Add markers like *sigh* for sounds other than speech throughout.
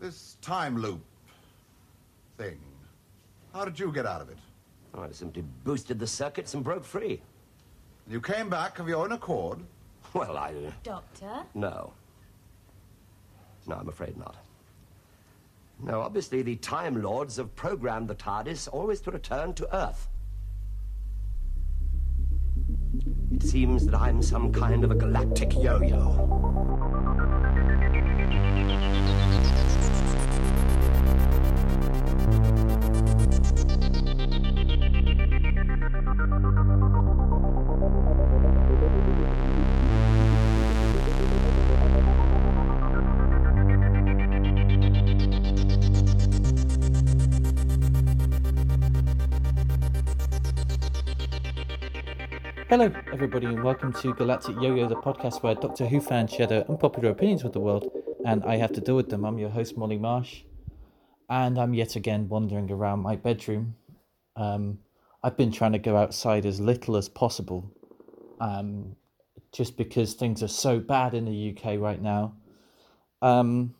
This time loop thing. How did you get out of it? Oh, I simply boosted the circuits and broke free. You came back of your own accord? Well, I. Doctor? no. No, I'm afraid not. No, obviously, the Time Lords have programmed the TARDIS always to return to Earth. It seems that I'm some kind of a galactic yo Hello, everybody, and welcome to Galactic Yo-Yo, the podcast where Doctor Who fans share their unpopular opinions with the world, and I have to deal with them. I'm your host, Molly Marsh, and I'm yet again wandering around my bedroom. Um, I've been trying to go outside as little as possible, um, just because things are so bad in the UK right now. Um,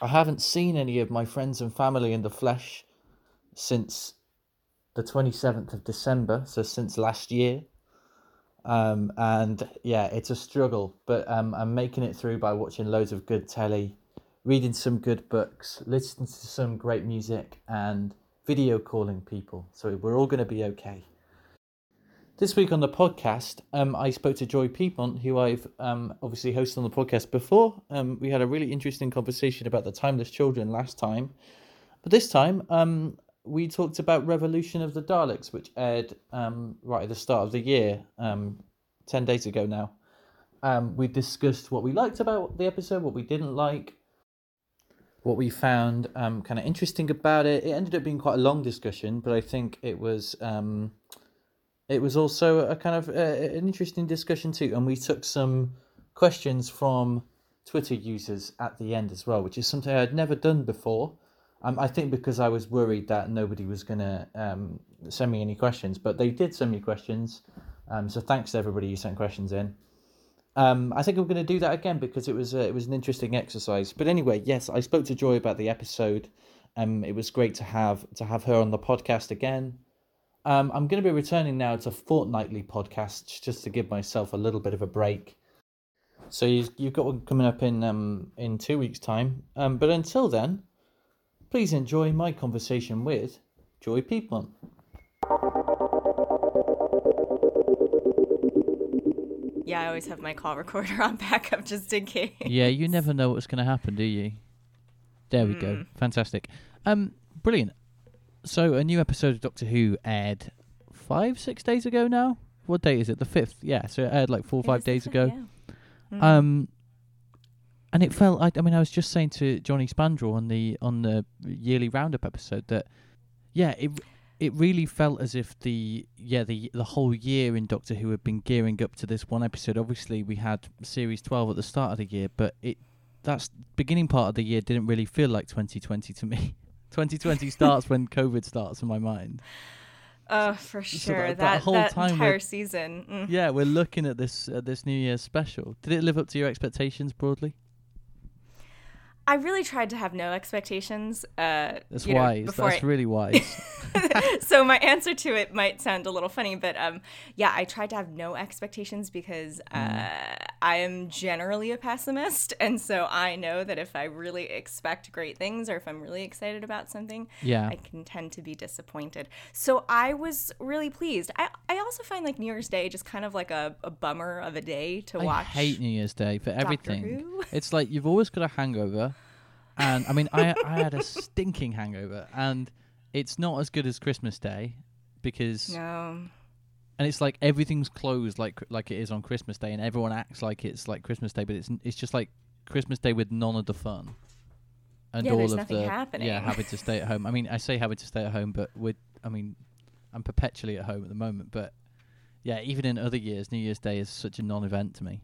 I haven't seen any of my friends and family in the flesh since the 27th of December, so since last year um, and yeah, it's a struggle, but um, I'm making it through by watching loads of good telly, reading some good books, listening to some great music, and video calling people. So we're all going to be okay. This week on the podcast, um, I spoke to Joy Piedmont, who I've um, obviously hosted on the podcast before. Um, we had a really interesting conversation about the Timeless Children last time, but this time um, we talked about Revolution of the Daleks, which aired um, right at the start of the year, um, 10 days ago now. We discussed what we liked about the episode, what we didn't like, what we found um, kind of interesting about it. It ended up being quite a long discussion, but I think it was um, it was also a kind of uh, an interesting discussion too. And we took some questions from Twitter users at the end as well, which is something I'd never done before. Um, I think because I was worried that nobody was going to um, send me any questions, but they did send me questions. Um, so thanks to everybody who sent questions in. Um, I think I'm going to do that again because it was uh, it was an interesting exercise. But anyway, yes, I spoke to Joy about the episode. Um, it was great to have to have her on the podcast again. Um, I'm going to be returning now to fortnightly podcasts just to give myself a little bit of a break. So you've, you've got one coming up in um, in two weeks' time. Um, but until then, please enjoy my conversation with Joy Piedmont. Yeah, I always have my call recorder *laughs* on backup just in case. Yeah, you never know what's going to happen, do you? There we go. Fantastic. Um, brilliant. So a new episode of Doctor Who aired five, six days ago now. What day is it? The fifth. Yeah, so it aired like four, or five days fifth, ago. yeah. Mm. Um, and it felt. I, I mean, I was just saying to Johnny Spandrel on the on the yearly roundup episode that, yeah, it it really felt as if the yeah the the whole year in Doctor Who had been gearing up to this one episode. Obviously, we had series twelve at the start of the year, but it that's beginning part of the year didn't really feel like 2020 to me. *laughs* 2020 starts when COVID starts in my mind. *sighs* Oh, for So sure. that- that, that whole that time entire season. Mm. Yeah, we're looking at this at this New Year's special. Did it live up to your expectations broadly? I really tried to have no expectations. Uh, That's you know, wise. before That's I- really wise. *laughs* so my answer to it might sound a little funny, but um, yeah, I tried to have no expectations because uh, Mm. I am generally a pessimist, and so I know that if I really expect great things or if I'm really excited about something, Yeah. I can tend to be disappointed. So I was really pleased. I I also find like New Year's Day just kind of like a, a bummer of a day to I watch. hate New Year's Day for everything. Who. It's like you've always got a hangover, and I mean, I I had a stinking hangover, and it's not as good as Christmas Day because No. And it's like everything's closed like like it is on Christmas Day, and everyone acts like it's like Christmas Day, but it's it's just like Christmas Day with none of the fun. And Yeah, all there's of nothing the happening. yeah, having to stay at home. I mean, I say having to stay at home, but with I mean, I'm perpetually at home at the moment. But yeah, even in other years, New Year's Day is such a non-event to me.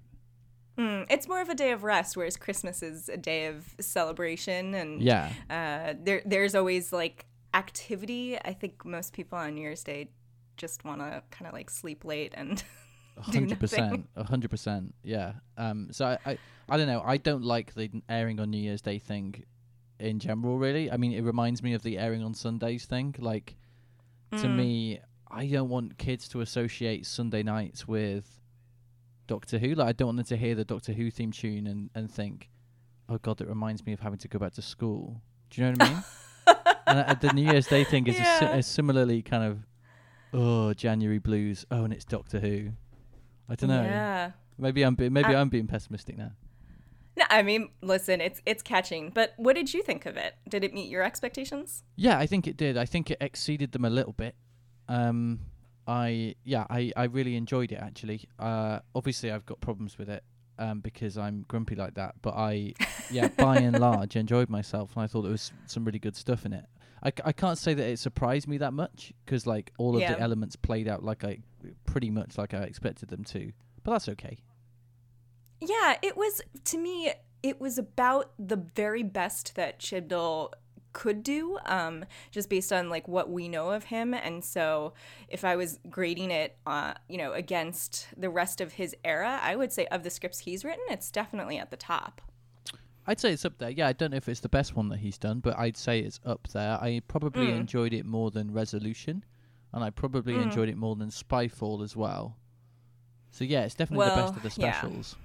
Mm, it's more of a day of rest, whereas Christmas is a day of celebration, and Yeah, uh, there there's always like activity. I think most people on New Year's Day just want to kind of like sleep late and *laughs* A hundred percent, a hundred percent. Yeah. Um. So I, I, I don't know. I don't like the airing on New Year's Day thing, in general. Really, I mean, it reminds me of the airing on Sundays thing. Like, to Mm. me, I don't want kids to associate Sunday nights with Doctor Who. Like, I don't want them to hear the Doctor Who theme tune and and think, "Oh God, that reminds me of having to go back to school." Do you know what I mean? *laughs* and uh, the New Year's Day thing is Yeah. a similarly kind of, oh January blues. Oh, and it's Doctor Who. I don't know. Yeah. Maybe I'm be- maybe I- I'm being pessimistic now. No, I mean, listen, it's it's catching. But what did you think of it? Did it meet your expectations? Yeah, I think it did. I think it exceeded them a little bit. Um, I yeah, I I really enjoyed it actually. Uh, obviously I've got problems with it. Um, because I'm grumpy like that, but I, yeah, by and *laughs* large, enjoyed myself, and I thought there was some really good stuff in it. I, c- I can't say that it surprised me that much because like all of Yeah. the elements played out like I pretty much like I expected them to, but that's okay. Yeah, it was to me. It was about the very best that Chibnall could do, um, just based on like what we know of him. And so, if I was grading it, uh, you know, against the rest of his era, I would say of the scripts he's written, it's definitely at the top. I'd say it's up there. Yeah, I don't know if it's the best one that he's done, but I'd say it's up there. I probably Mm. enjoyed it more than Resolution, and I probably Mm. enjoyed it more than Spyfall as well. So yeah, it's definitely the best of Well, the yeah. specials.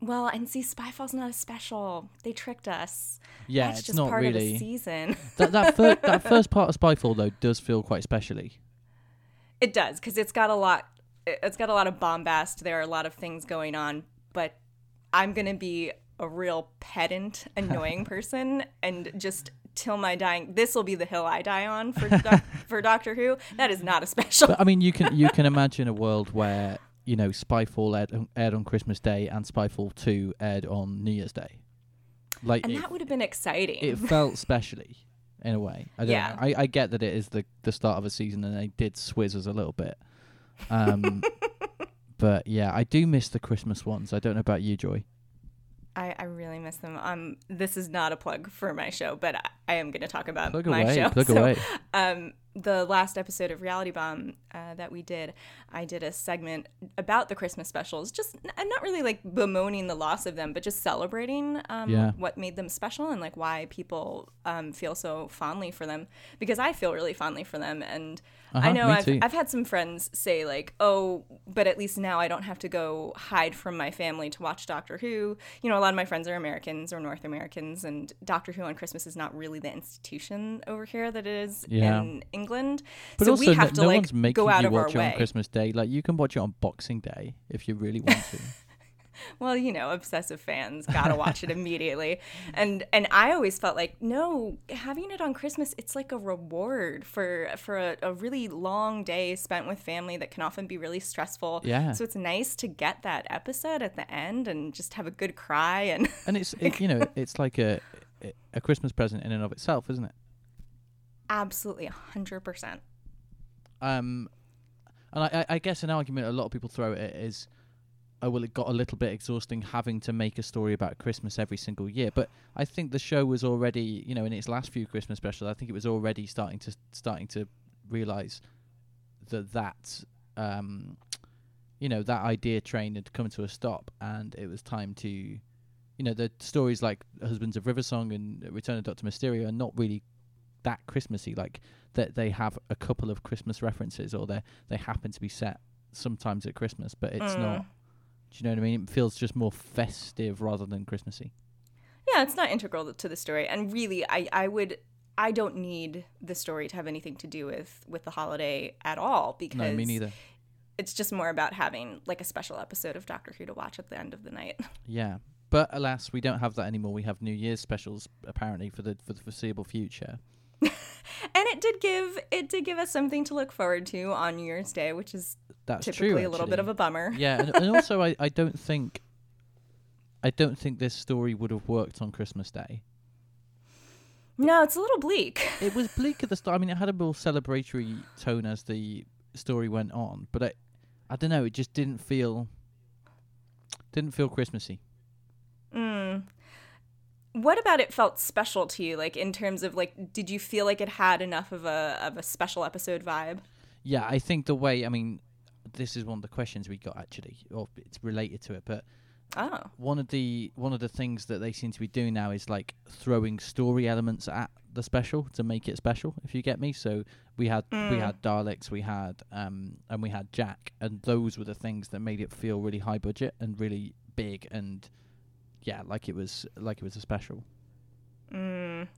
Well, and see, Spyfall's not a special. They tricked us. Yeah, That's it's just not part of the really. season. *laughs* that that, fir- that *laughs* first part of Spyfall though does feel quite specially. It does because it's got a lot. It's got a lot of bombast. There are a lot of things going on, but I'm gonna be a real pedant, *laughs* annoying person, and just till my dying. This will be the hill I die on for *laughs* doc, for Doctor Who. That is not a special. But I mean, you can you can *laughs* imagine a world where you know Spyfall aired, on- aired on Christmas Day and Spyfall Two aired on New Year's Day. Like and it, that would have been exciting. it felt specially in a way. I don't Yeah. know. I, I get that it is the the start of a season and they did swizz us a little bit. Um, but yeah, I do miss the Christmas ones. I don't know about you, Joy. I, I really miss them. Um, this is not a plug for my show, but I, I am going to talk about Plug my away, show. plug *laughs* So, away. um, the last episode of Reality Bomb uh, that we did, I did a segment about the Christmas specials. Just I'm not really like bemoaning the loss of them, but just celebrating um, Yeah. what made them special and like why people um, feel so fondly for them. Because I feel really fondly for them, and Uh-huh, I know I've too. I've had some friends say like, "Oh, but at least now I don't have to go hide from my family to watch Doctor Who." You know, a lot of my friends are Americans or North Americans, and Doctor Who on Christmas is not really the institution over here that it is Yeah. in England. But so also, we have no, to no like one's making go out you of our watch it on. Christmas Day. Like you can watch it on Boxing Day if you really want to. *laughs* Well, you know, obsessive fans gotta watch it *laughs* immediately, and and I always felt like no, having it on Christmas, it's like a reward for for a, a really long day spent with family that can often be really stressful. Yeah. So it's nice to get that episode at the end and just have a good cry and and it's it, you know *laughs* it's like a a Christmas present in and of itself, isn't it? Absolutely hundred percent. Um, and I, I I guess an argument a lot of people throw at it is, oh well, it got a little bit exhausting having to make a story about Christmas every single year. But I think the show was already, you know, in its last few Christmas specials, I think it was already starting to starting to realize that that um, you know, that idea train had come to a stop, and it was time to, you know, the stories like Husbands of River Song and Return of Doctor Mysterio are not really that Christmassy. Like that they have a couple of Christmas references, or they they happen to be set sometimes at Christmas, but it's Mm. not. Do you know what I mean? It feels just more festive rather than Christmassy. Yeah, it's not integral to the story, and really, I I would. I don't need the story to have anything to do with with the holiday at all because No, me neither. it's just more about having like a special episode of Doctor Who to watch at the end of the night. *laughs* Yeah, but alas, we don't have that anymore. We have New Year's specials apparently for the for the foreseeable future. *laughs* And it did give it did give us something to look forward to on New Year's Day, which is That's typically true. a little bit of a bummer. yeah, and, and *laughs* also I, I don't think I don't think this story would have worked on Christmas Day. No, it's a little bleak. It was *laughs* bleak at the start. I mean, it had a more celebratory tone as the story went on, but I, I don't know. It just didn't feel didn't feel Christmassy. Mm. What about it felt special to you? Like in terms of like, did you feel like it had enough of a of a special episode vibe? Yeah, I think the way. I mean, this is one of the questions we got actually, or it's related to it, but Oh. one of the one of the things that they seem to be doing now is like throwing story elements at the special to make it special if you get me so we had we Mm. had daleks we had um and we had jack and those were the things that made it feel really high budget and really big and yeah like it was like it was a special Mm,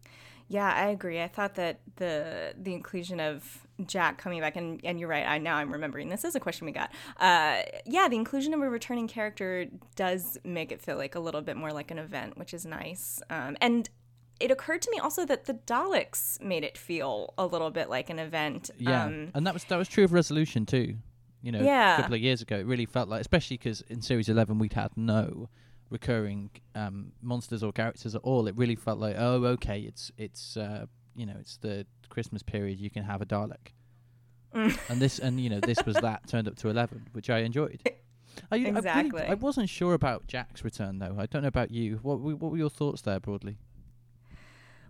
yeah, I agree. I thought that the the inclusion of Jack coming back, and, and you're right. I now I'm remembering this is a question we got. Uh, yeah, the inclusion of a returning character does make it feel like a little bit more like an event, which is nice. Um, and it occurred to me also that the Daleks made it feel a little bit like an event. yeah Um, and that was that was true of resolution too you know Yeah. a couple of years ago it really felt like especially because in series 11 we'd had no recurring um monsters or characters at all it really felt like oh okay it's it's uh you know it's the christmas period you can have a dalek Mm. *laughs* and this and you know this was that turned up to 11 which i enjoyed *laughs* I, I, really- Exactly. I wasn't sure about Jack's return though. I don't know about you. What were- what were your thoughts there broadly?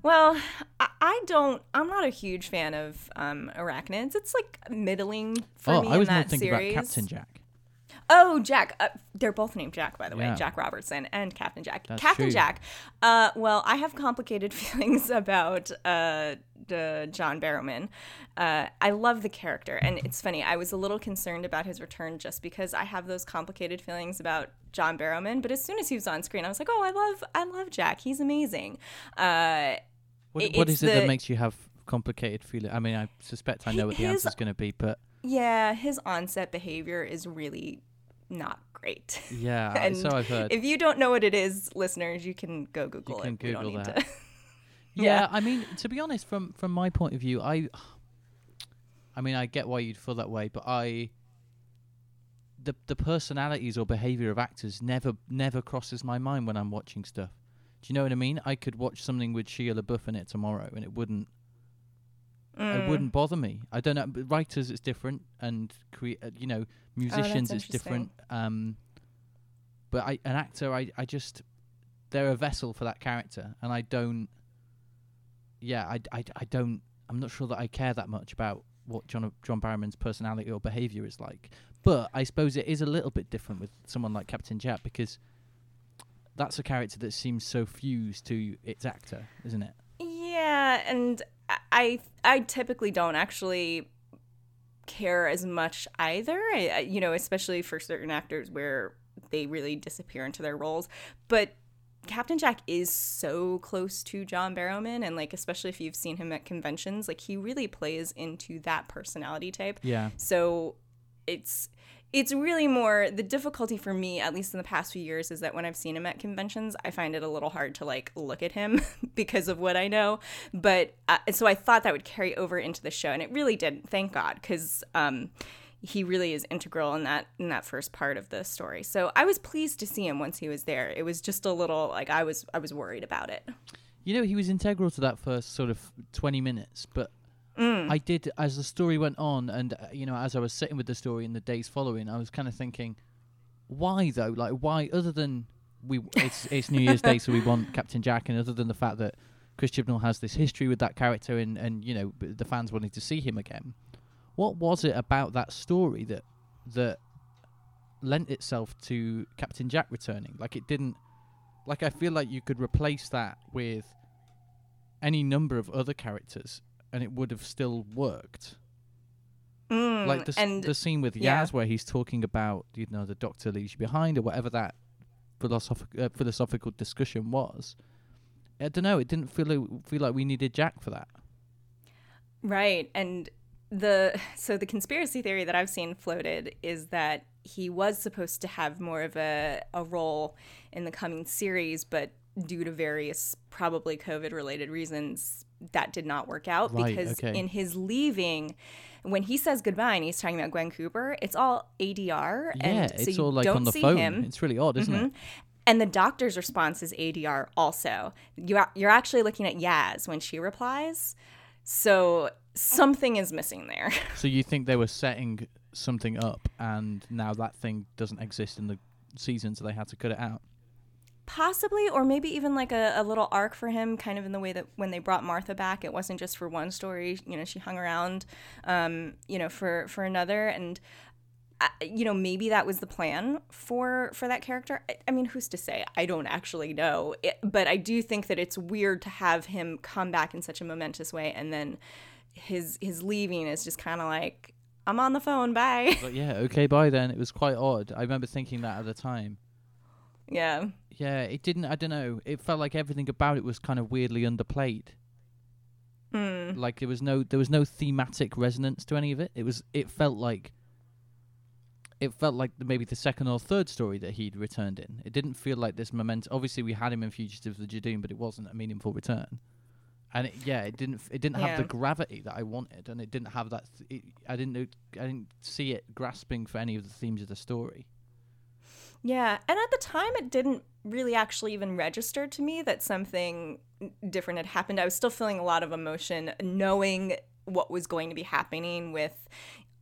Well, I, I don't. I'm not a huge fan of um, arachnids. It's like middling for oh, me I was in that thinking series. about Captain Jack. Oh, Jack. Uh, they're both named Jack, by the way. Jack Robertson and Captain Jack. That's Captain true. Jack. Uh, well, I have complicated *laughs* feelings about uh, the John Barrowman. Uh, I love the character, and it's funny. I was a little concerned about his return just because I have those complicated feelings about John Barrowman. But as soon as he was on screen, I was like, oh, I love, I love Jack. He's amazing. Uh, What, what is it that makes you have complicated feeling? I mean, I suspect I know what the answer is going to be, but yeah, his onset behavior is really not great. yeah, *laughs* And so I've heard. If you don't know what it is, listeners, you can go Google can it. Google that. *laughs* yeah, yeah. I mean, to be honest, from from my point of view, I, I mean, I get why you'd feel that way, but I, the the personalities or behavior of actors never never crosses my mind when I'm watching stuff. Do you know what I mean? I could watch something with Shia LaBeouf in it tomorrow, and it wouldn't Mm. it wouldn't bother me. I don't know. But writers, it's different, and cre- uh, you know, musicians, it's different. Um, but I, an actor, I, I just, they're a vessel for that character, and I don't. Yeah, I, I, I don't. I'm not sure that I care that much about what John John Barrowman's personality or behavior is like. But I suppose it is a little bit different with someone like Captain Jack because that's a character that seems so fused to its actor, isn't it? Yeah, and I- I typically don't actually care as much either. I- you know, especially for certain actors where they really disappear into their roles. But Captain Jack is so close to John Barrowman, and like especially if you've seen him at conventions, like he really plays into that personality type. Yeah. So it's it's really more the difficulty for me at least in the past few years is that when I've seen him at conventions I find it a little hard to like look at him *laughs* because of what I know but uh, so I thought that would carry over into the show and it really did thank God cuz um he really is integral in that in that first part of the story. So I was pleased to see him once he was there. It was just a little like I was I was worried about it. You know, he was integral to that first sort of 20 minutes, but I did, as the story went on, and, uh, you know, as I was sitting with the story in the days following, I was kind of thinking, why though? Like, why, other than we, it's, *laughs* it's New Year's Day, so we want Captain Jack, and other than the fact that Chris Chibnall has this history with that character and, and, you know, the fans wanting to see him again, what was it about that story that, that lent itself to Captain Jack returning? Like, it didn't, like, I feel like you could replace that with any number of other characters and it would have still worked. Mm, like the, and the scene with Yaz yeah. where he's talking about, you know, the doctor leaves you behind or whatever that philosophic, uh, philosophical discussion was. I don't know. It didn't feel like, feel like we needed Jack for that. Right. And the *laughs* so the conspiracy theory that I've seen floated is that he was supposed to have more of a, a role in the coming series, but due to various probably COVID related reasons, that did not work out Right, because okay. in his leaving, when he says goodbye and he's talking about Gwen Cooper, it's all ADR. yeah, and so it's you all like don't on the see phone. him. It's really odd, isn't it? Mhm. And the doctor's response is ADR also. You're, you're actually looking at Yaz when she replies. So something is missing there. *laughs* So you think they were setting something up, and now that thing doesn't exist in the season, so they had to cut it out. Possibly, or maybe even like a, a little arc for him, kind of in the way that when they brought Martha back, it wasn't just for one story. You know, she hung around, um, you know, for for another. And uh, you know maybe that was the plan for for that character I, I mean who's to say i don't actually know it, but i do think that it's weird to have him come back in such a momentous way and then his his leaving is just kind of like i'm on the phone bye But yeah, okay, bye then. It was quite odd. I remember thinking that at the time. yeah Yeah, it didn't. I don't know. It felt like everything about it was kind of weirdly underplayed. mm. Like there was no there was no thematic resonance to any of it. It was it felt like it felt like maybe the second or third story that he'd returned in. It didn't feel like this moment. Obviously, we had him in Fugitives of the Judoon, but it wasn't a meaningful return. And it, yeah, it didn't it didn't have the gravity that I wanted, and it didn't have that. Th- it, I didn't I didn't see it grasping for any of the themes of the story. Yeah, and at the time, it didn't really actually even register to me that something different had happened. I was still feeling a lot of emotion, knowing what was going to be happening with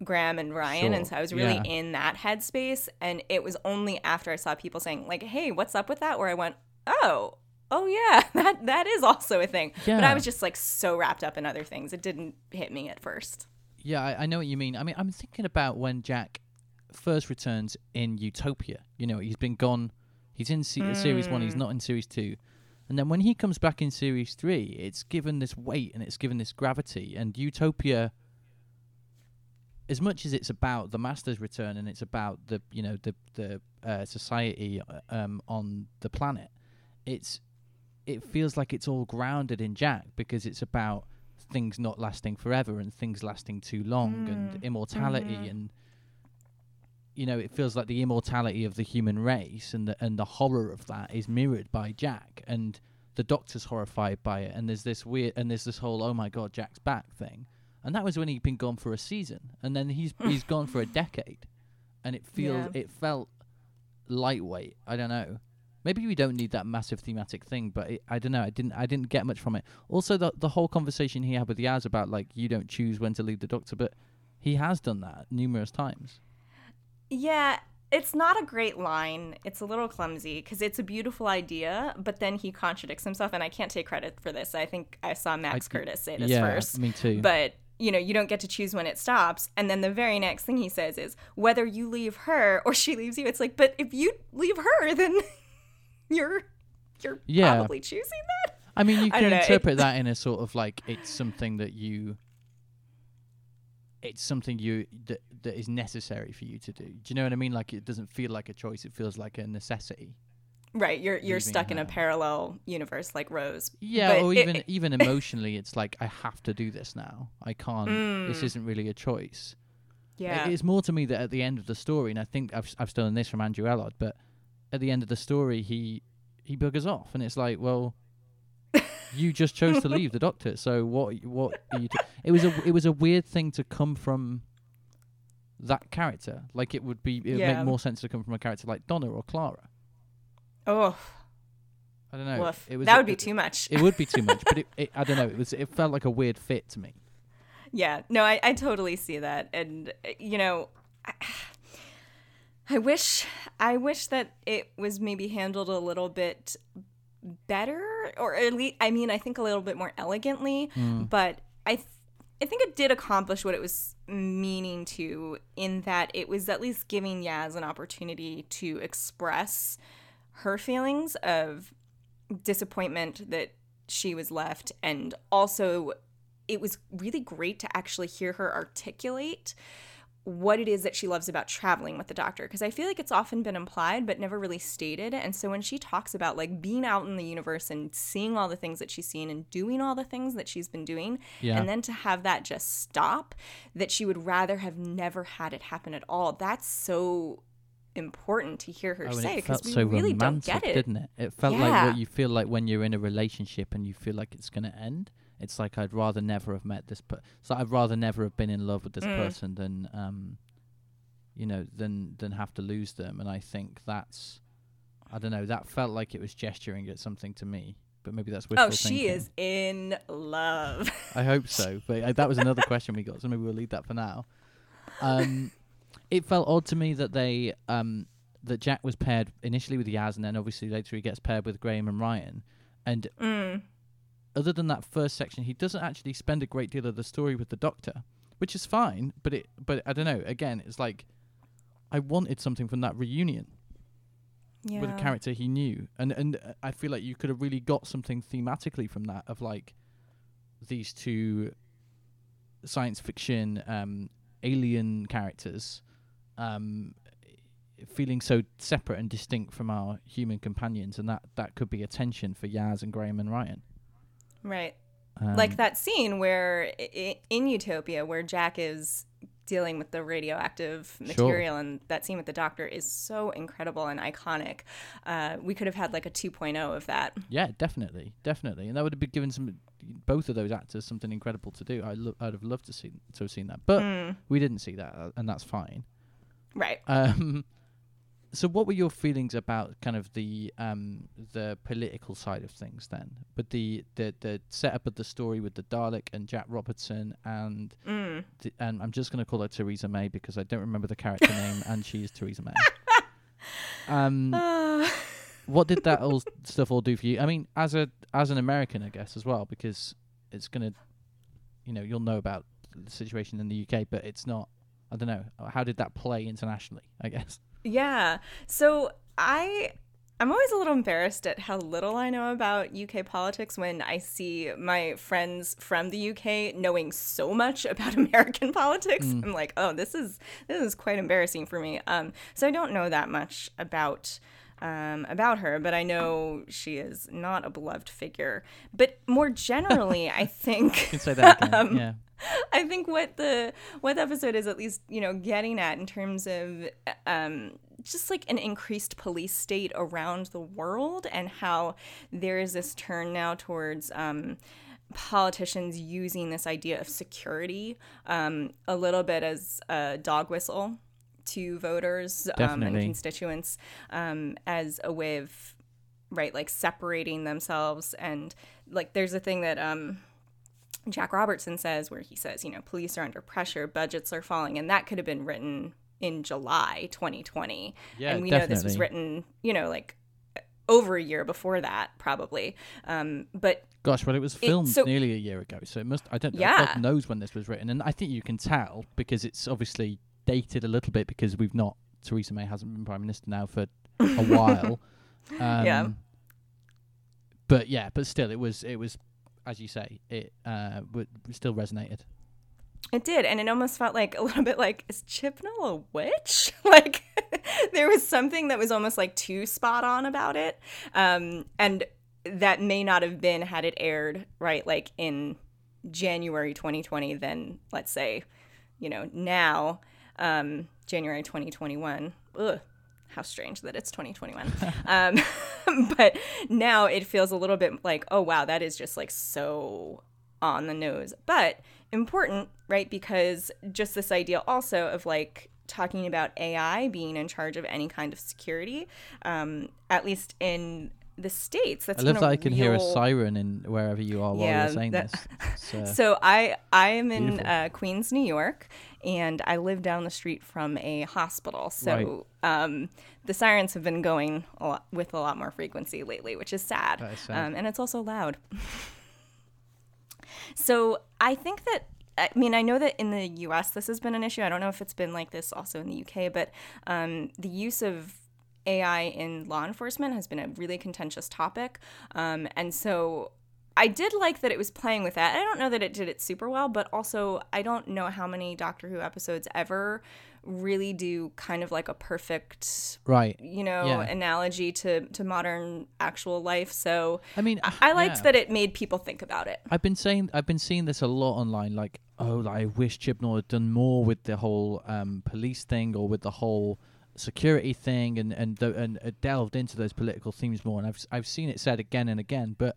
Graham and Ryan, and so I was really yeah. in that headspace. And it was only after I saw people saying like, "Hey, what's up with that?" where I went, "Oh." Oh yeah, *laughs* that that is also a thing. But I was just like so wrapped up in other things. It didn't hit me at first. Yeah, I, I know what you mean. I mean, I'm thinking about when Jack first returns in Utopia. You know, he's been gone. He's in se- series one. He's not in series two. And then when he comes back in series three, it's given this weight and it's given this gravity. And Utopia, as much as it's about the Master's return and it's about the you know the the uh, society uh, um, on the planet, it's it feels like it's all grounded in Jack because it's about things not lasting forever and things lasting too long and immortality and you know it feels like the immortality of the human race and the and the horror of that is mirrored by Jack and the doctor's horrified by it. And there's this weird and there's this whole oh my god Jack's back thing. And that was when he'd been gone for a season. And then he's *laughs* he's gone for a decade. And it feels Yeah. it felt lightweight. I don't know. Maybe we don't need that massive thematic thing but it, I don't know. I didn't I didn't get much from it. Also the the whole conversation he had with Yaz about like you don't choose when to leave the doctor but he has done that numerous times Yeah, it's not a great line. It's a little clumsy because it's a beautiful idea, but then he contradicts himself, and I can't take credit for this. I think I saw Max I- Curtis say this yeah, first. me too. But you know, you don't get to choose when it stops. And then the very next thing he says is whether you leave her or she leaves you. It's like, but if you leave her, then *laughs* you're you're Yeah. probably choosing that. I mean, you can interpret that in a sort of like it's something that you, it's something you that that is necessary for you to do. Do you know what I mean? Like it doesn't feel like a choice; it feels like a necessity. Right, you're you're stuck in a parallel universe like Rose. Yeah, But or it- even it- even *laughs* emotionally, it's like I have to do this now. I can't. This mm. isn't really a choice. It- yeah. It's more to me that at the end of the story, and I think I've I've stolen this from Andrew Ellard, but at the end of the story, he he buggers off, and it's like, well, you just chose to leave the doctor, so what what are you? Do- it was a it was a weird thing to come from that character. Like it would be it would Yeah. make more sense to come from a character like Donna or Clara. oh, I don't know. woof. It was that a- would be it- too much. It would be too much, but it, *laughs* it I don't know. It was it felt like a weird fit to me. Yeah, no, I, I totally see that, and uh, you know, I, *sighs* I wish I wish that it was maybe handled a little bit better, or at least I mean, I think a little bit more elegantly, hmm. but I. Th- I think it did accomplish what it was meaning to, in that it was at least giving Yaz an opportunity to express her feelings of disappointment that she was left and also it was really great to actually hear her articulate what it is that she loves about traveling with the doctor because I feel like it's often been implied but never really stated. And so when she talks about like being out in the universe and seeing all the things that she's seen and doing all the things that she's been doing, Yeah. and then to have that just stop, that she would rather have never had it happen at all. That's so important to hear her Oh, say it because we so really romantic, don't get it. didn't it? It felt like what you feel like when you're in a relationship and you feel like it's going to end. It's like I'd rather never have met this person. So I'd rather never have been in love with this Mm. person than, um, you know, than than have to lose them. And I think that's, I don't know, that felt like it was gesturing at something to me. But maybe that's wishful Oh, she thinking. is in love. I hope so. But uh, that was another question we got, so maybe we'll leave that for now. Um, it felt odd to me that they um, that Jack was paired initially with Yaz, and then obviously later he gets paired with Graham and Ryan. And Mm. Other than that first section, he doesn't actually spend a great deal of the story with the Doctor, which is fine. But it, but I don't know. Again, it's like I wanted something from that reunion yeah. with a character he knew, and and uh, I feel like you could have really got something thematically from that of like these two science fiction um, alien characters um, feeling so separate and distinct from our human companions, and that that could be a tension for Yaz and Graham and Ryan. Right. Um, like that scene where in Utopia where Jack is dealing with the radioactive material and that scene with the doctor is so incredible and iconic. Uh, we could have had like a 2.0 of that. Yeah, definitely, definitely, and that would have been given some both of those actors something incredible to do. I lo- I'd have loved to see to have seen that, but Mm, we didn't see that, uh, and that's fine. right. Um, so, what were your feelings about kind of the um, the political side of things then? But the, the the setup of the story with the Dalek and Jack Robertson and Mm. the, and I'm just going to call her Theresa May because I don't remember the character name, and she is Theresa May. *laughs* Um, Uh, what did that all stuff all do for you? I mean, as a as an American, I guess as well, because it's gonna, you know, you'll know about the situation in the UK, but it's not. I don't know. How did that play internationally? I guess. Yeah. So I I'm always a little embarrassed at how little I know about UK politics when I see my friends from the UK knowing so much *laughs* about American politics. I'm like, oh, this is this is quite embarrassing for me. Um, so I don't know that much about um, about her, but I know she is not a beloved figure. But more generally, I *laughs* think You can say that again. *laughs* Um, yeah. *laughs* I think what the what the episode is at least you know getting at in terms of um, just like an increased police state around the world and how there is this turn now towards um, politicians using this idea of security um, a little bit as a dog whistle to voters um, and constituents um, as a way of right like separating themselves. And like there's a thing that um Jack Robertson says, where he says, you know, police are under pressure, budgets are falling, and that could have been written in July 2020. Yeah, and we know this was written, you know, like over a year before that, probably. Um, but Gosh, well, it was filmed so- nearly a year ago, so it must. I don't know. Yeah. God knows when this was written, and I think you can tell because it's obviously dated a little bit because we've not. Theresa May hasn't been prime minister now for a *laughs* while. Um, Yeah. But yeah, but still, it was it was, as you say, it uh w- still resonated. it did, and it almost felt like a little bit like, is Chibnall a witch? *laughs* like, *laughs* there was something that was almost like too spot on about it. Um, and that may not have been had it aired, right, like in January 2020, then let's say, you know, now, um, January 2021. Ugh, how strange that it's 2021. *laughs* um, *laughs* but now it feels a little bit like, oh, wow, that is just like so on the nose. But important, right? Because just this idea also of like, talking about AI being in charge of any kind of security, um, at least in the states. That's I love that I can hear a siren in wherever you are while Yeah, you're saying that- this. *laughs* It's, uh, so I I am in uh, Queens, New York, and I live down the street from a hospital. So um, the sirens have been going a lot, with a lot more frequency lately, which is sad. Is sad. Um, and it's also loud. *laughs* so I think that. I mean, I know that in the U.S. this has been an issue. I don't know if it's been like this also in the U.K., but um, the use of AI in law enforcement has been a really contentious topic. Um, and so I did like that it was playing with that. I don't know that it did it super well, but also I don't know how many Doctor Who episodes ever really do kind of like a perfect, right. you know, Yeah. analogy to, to modern actual life. So I mean, I, I liked yeah. that it made people think about it. I've been saying I've been seeing this a lot online. Like, oh, like, I wish Chibnall had done more with the whole um, police thing or with the whole security thing, and and the, and uh, delved into those political themes more. And I've i've seen it said again and again. But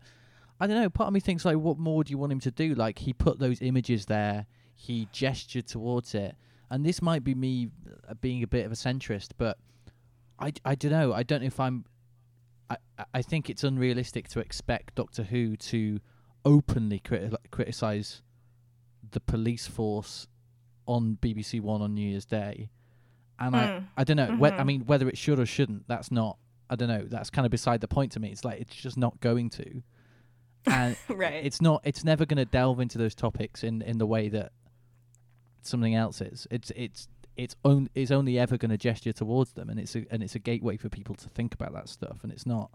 I don't know. Part of me thinks like, what more do you want him to do? Like, he put those images there. He gestured towards it, and this might be me uh, being a bit of a centrist, but I I don't know. I don't know if I'm. I I- I think it's unrealistic to expect Doctor Who to openly criti- criticize the police force on BBC One on New Year's Day, and I Mm. I don't know. whe- I Mhm. mean, whether it should or shouldn't, that's not. I don't know. That's kind of beside the point to me. It's like it's just not going to, and *laughs* Right. it's not. It's never going to delve into those topics in in the way that something else is. It's it's it's on, is only ever going to gesture towards them, and it's a and it's a gateway for people to think about that stuff, and it's not.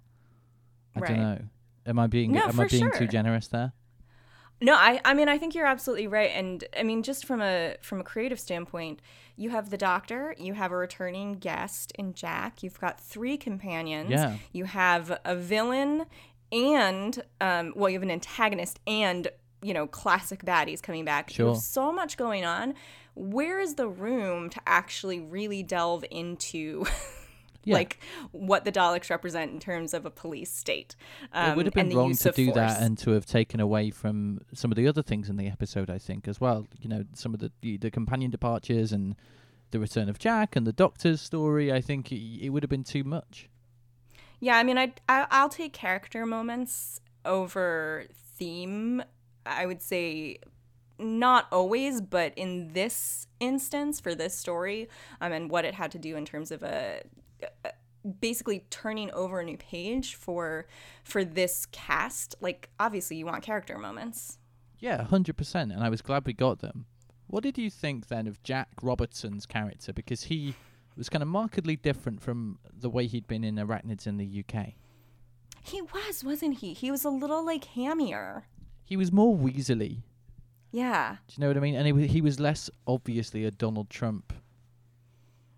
I Right. don't know. Am I being No, am I being sure. too generous there? No, I I mean I think you're absolutely right and I mean just from a from a creative standpoint, you have the doctor, you have a returning guest in Jack, you've got three companions, Yeah. you have a villain and um well you have an antagonist and you know classic baddies coming back. Sure. so much going on. Where is the room to actually really delve into *laughs* Yeah. like what the Daleks represent in terms of a police state? Um, it would have been the wrong use to of do that and to have taken away from some of the other things in the episode. I think as well. You know, some of the the, the companion departures and the return of Jack and the Doctor's story. I think it, it would have been too much. Yeah, I mean, I'd, I I'll take character moments over theme. I would say not always, but in this instance for this story, um, and what it had to do in terms of a, a- basically turning over a new page for for this cast. Like, obviously, you want character moments. Yeah, hundred percent. And I was glad we got them. What did you think then of Jack Robertson's character? Because he was kind of markedly different from the way he'd been in Arachnids in the UK. He was, wasn't he? He was a little like hammier. He was more Weasley. Yeah. Do you know what I mean? And he, he was less obviously a Donald Trump.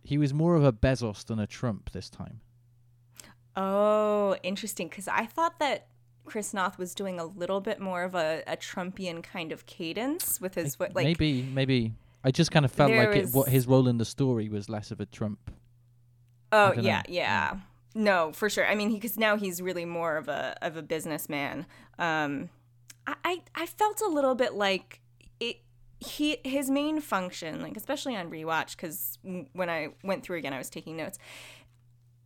He was more of a Bezos than a Trump this time. Oh, interesting. Because I thought that Chris Noth was doing a little bit more of a, a Trumpian kind of cadence with his what, like. maybe, maybe. I just kind of felt There like it, what his role in the story was less of a Trump. oh yeah, yeah. No, for sure. I mean, because now he's really more of a of a businessman. Um, I, I I felt a little bit like it. He his main function, like especially on rewatch, because when I went through again, I was taking notes.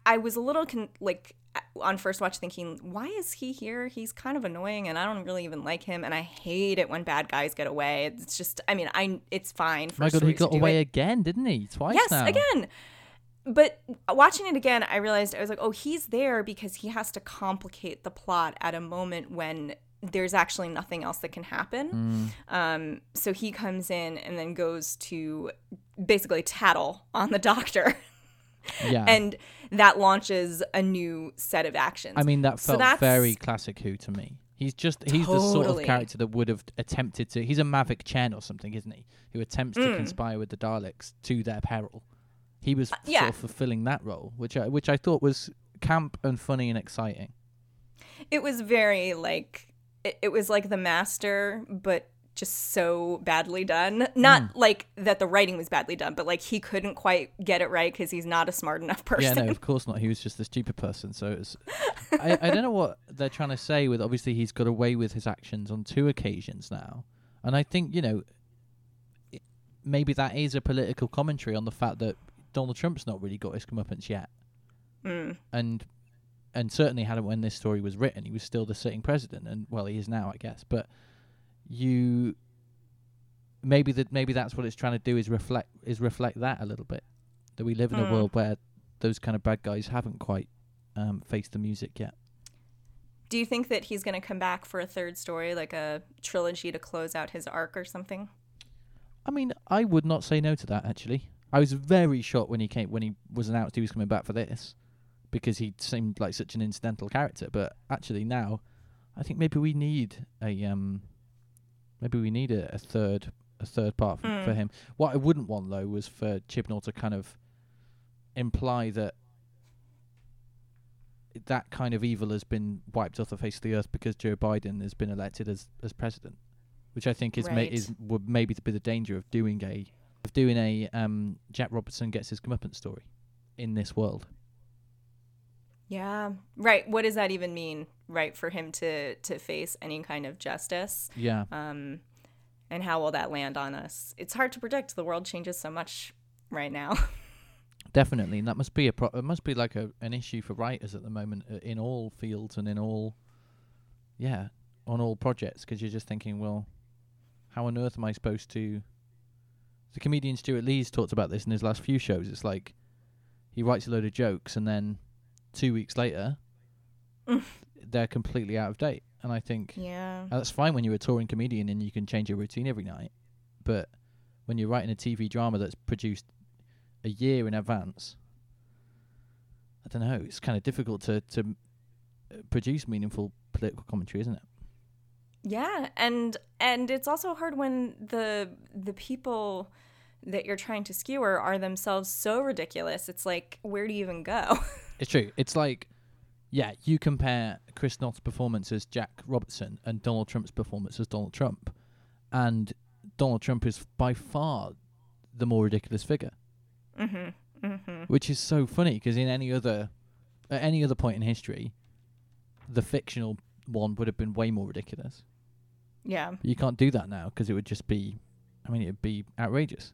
I was a little con- like on first watch thinking, why is he here? He's kind of annoying, and I don't really even like him, and I hate it when bad guys get away. It's just, I mean, I it's fine for My God, he got away it. again, didn't he? Twice Yes, now. again. But watching it again, I realized I was like, oh, he's there because he has to complicate the plot at a moment when there's actually nothing else that can happen. Mm. Um, so he comes in and then goes to basically tattle on the doctor. Yeah. *laughs* and that launches a new set of actions. I mean, that felt that's- very classic Who to me. He's just, he's the sort of character that would have attempted to, he's a Mavic Chen or something, isn't he? Who attempts Mm. to conspire with the Daleks to their peril. He was Uh, yeah. sort of fulfilling that role, which I, which I thought was camp and funny and exciting. it was very like it, it was like the master but just so badly done not Hmm. like that the writing was badly done but like he couldn't quite get it right because he's not a smart enough person. Yeah, no, of course not. He was just a stupid person. So it's, I, I don't know what they're trying to say with. Obviously, he's got away with his actions on two occasions now, and I think you know, it, maybe that is a political commentary on the fact that Donald Trump's not really got his comeuppance yet, Mm. and and certainly hadn't when this story was written. He was still the sitting president, and well, he is now, I guess. But you. Maybe that maybe that's what it's trying to do is reflect is reflect that a little bit that we live in a Mm. world where those kind of bad guys haven't quite um, faced the music yet. do you think that he's going to come back for a third story like a trilogy to close out his arc or something I mean, I would not say no to that. Actually, I was very shocked when he came when he was announced he was coming back for this because he seemed like such an incidental character. But actually, now I think maybe we need a um, maybe we need a, a third a third part for, for Mm. him. What I wouldn't want though was for Chibnall to kind of imply that that kind of evil has been wiped off the face of the earth because Joe Biden has been elected as as president, which I think is ma- is would maybe be the danger of doing a of doing a um Jack Robertson gets his comeuppance story in this world. yeah right what does that even mean right for him to to face any kind of justice. Yeah, um and how will that land on us? It's hard to predict. The world changes so much right now. *laughs* Definitely, and that must be a pro- it must be like a an issue for writers at the moment uh, in all fields and in all yeah on all projects because you're just thinking, well, how on earth am I supposed to? The comedian Stewart Lee's talked about this in his last few shows. It's like he writes a load of jokes and then two weeks later *laughs* they're completely out of date. And I think yeah that's fine when you're a touring comedian and you can change your routine every night. But when you're writing a TV drama that's produced a year in advance, I don't know. It's kind of difficult to to uh, produce meaningful political commentary, isn't it? Yeah, and and it's also hard when the the people that you're trying to skewer are themselves so ridiculous. It's like, where do you even go? *laughs* It's true. It's like, yeah, you compare Chris Noth's performance as Jack Robertson and Donald Trump's performance as Donald Trump, and Donald Trump is by far the more ridiculous figure. mm-hmm. Mm-hmm. which is so funny because in any other at any other point in history, the fictional one would have been way more ridiculous. Yeah. But you can't do that now because it would just be, I mean, it'd be outrageous.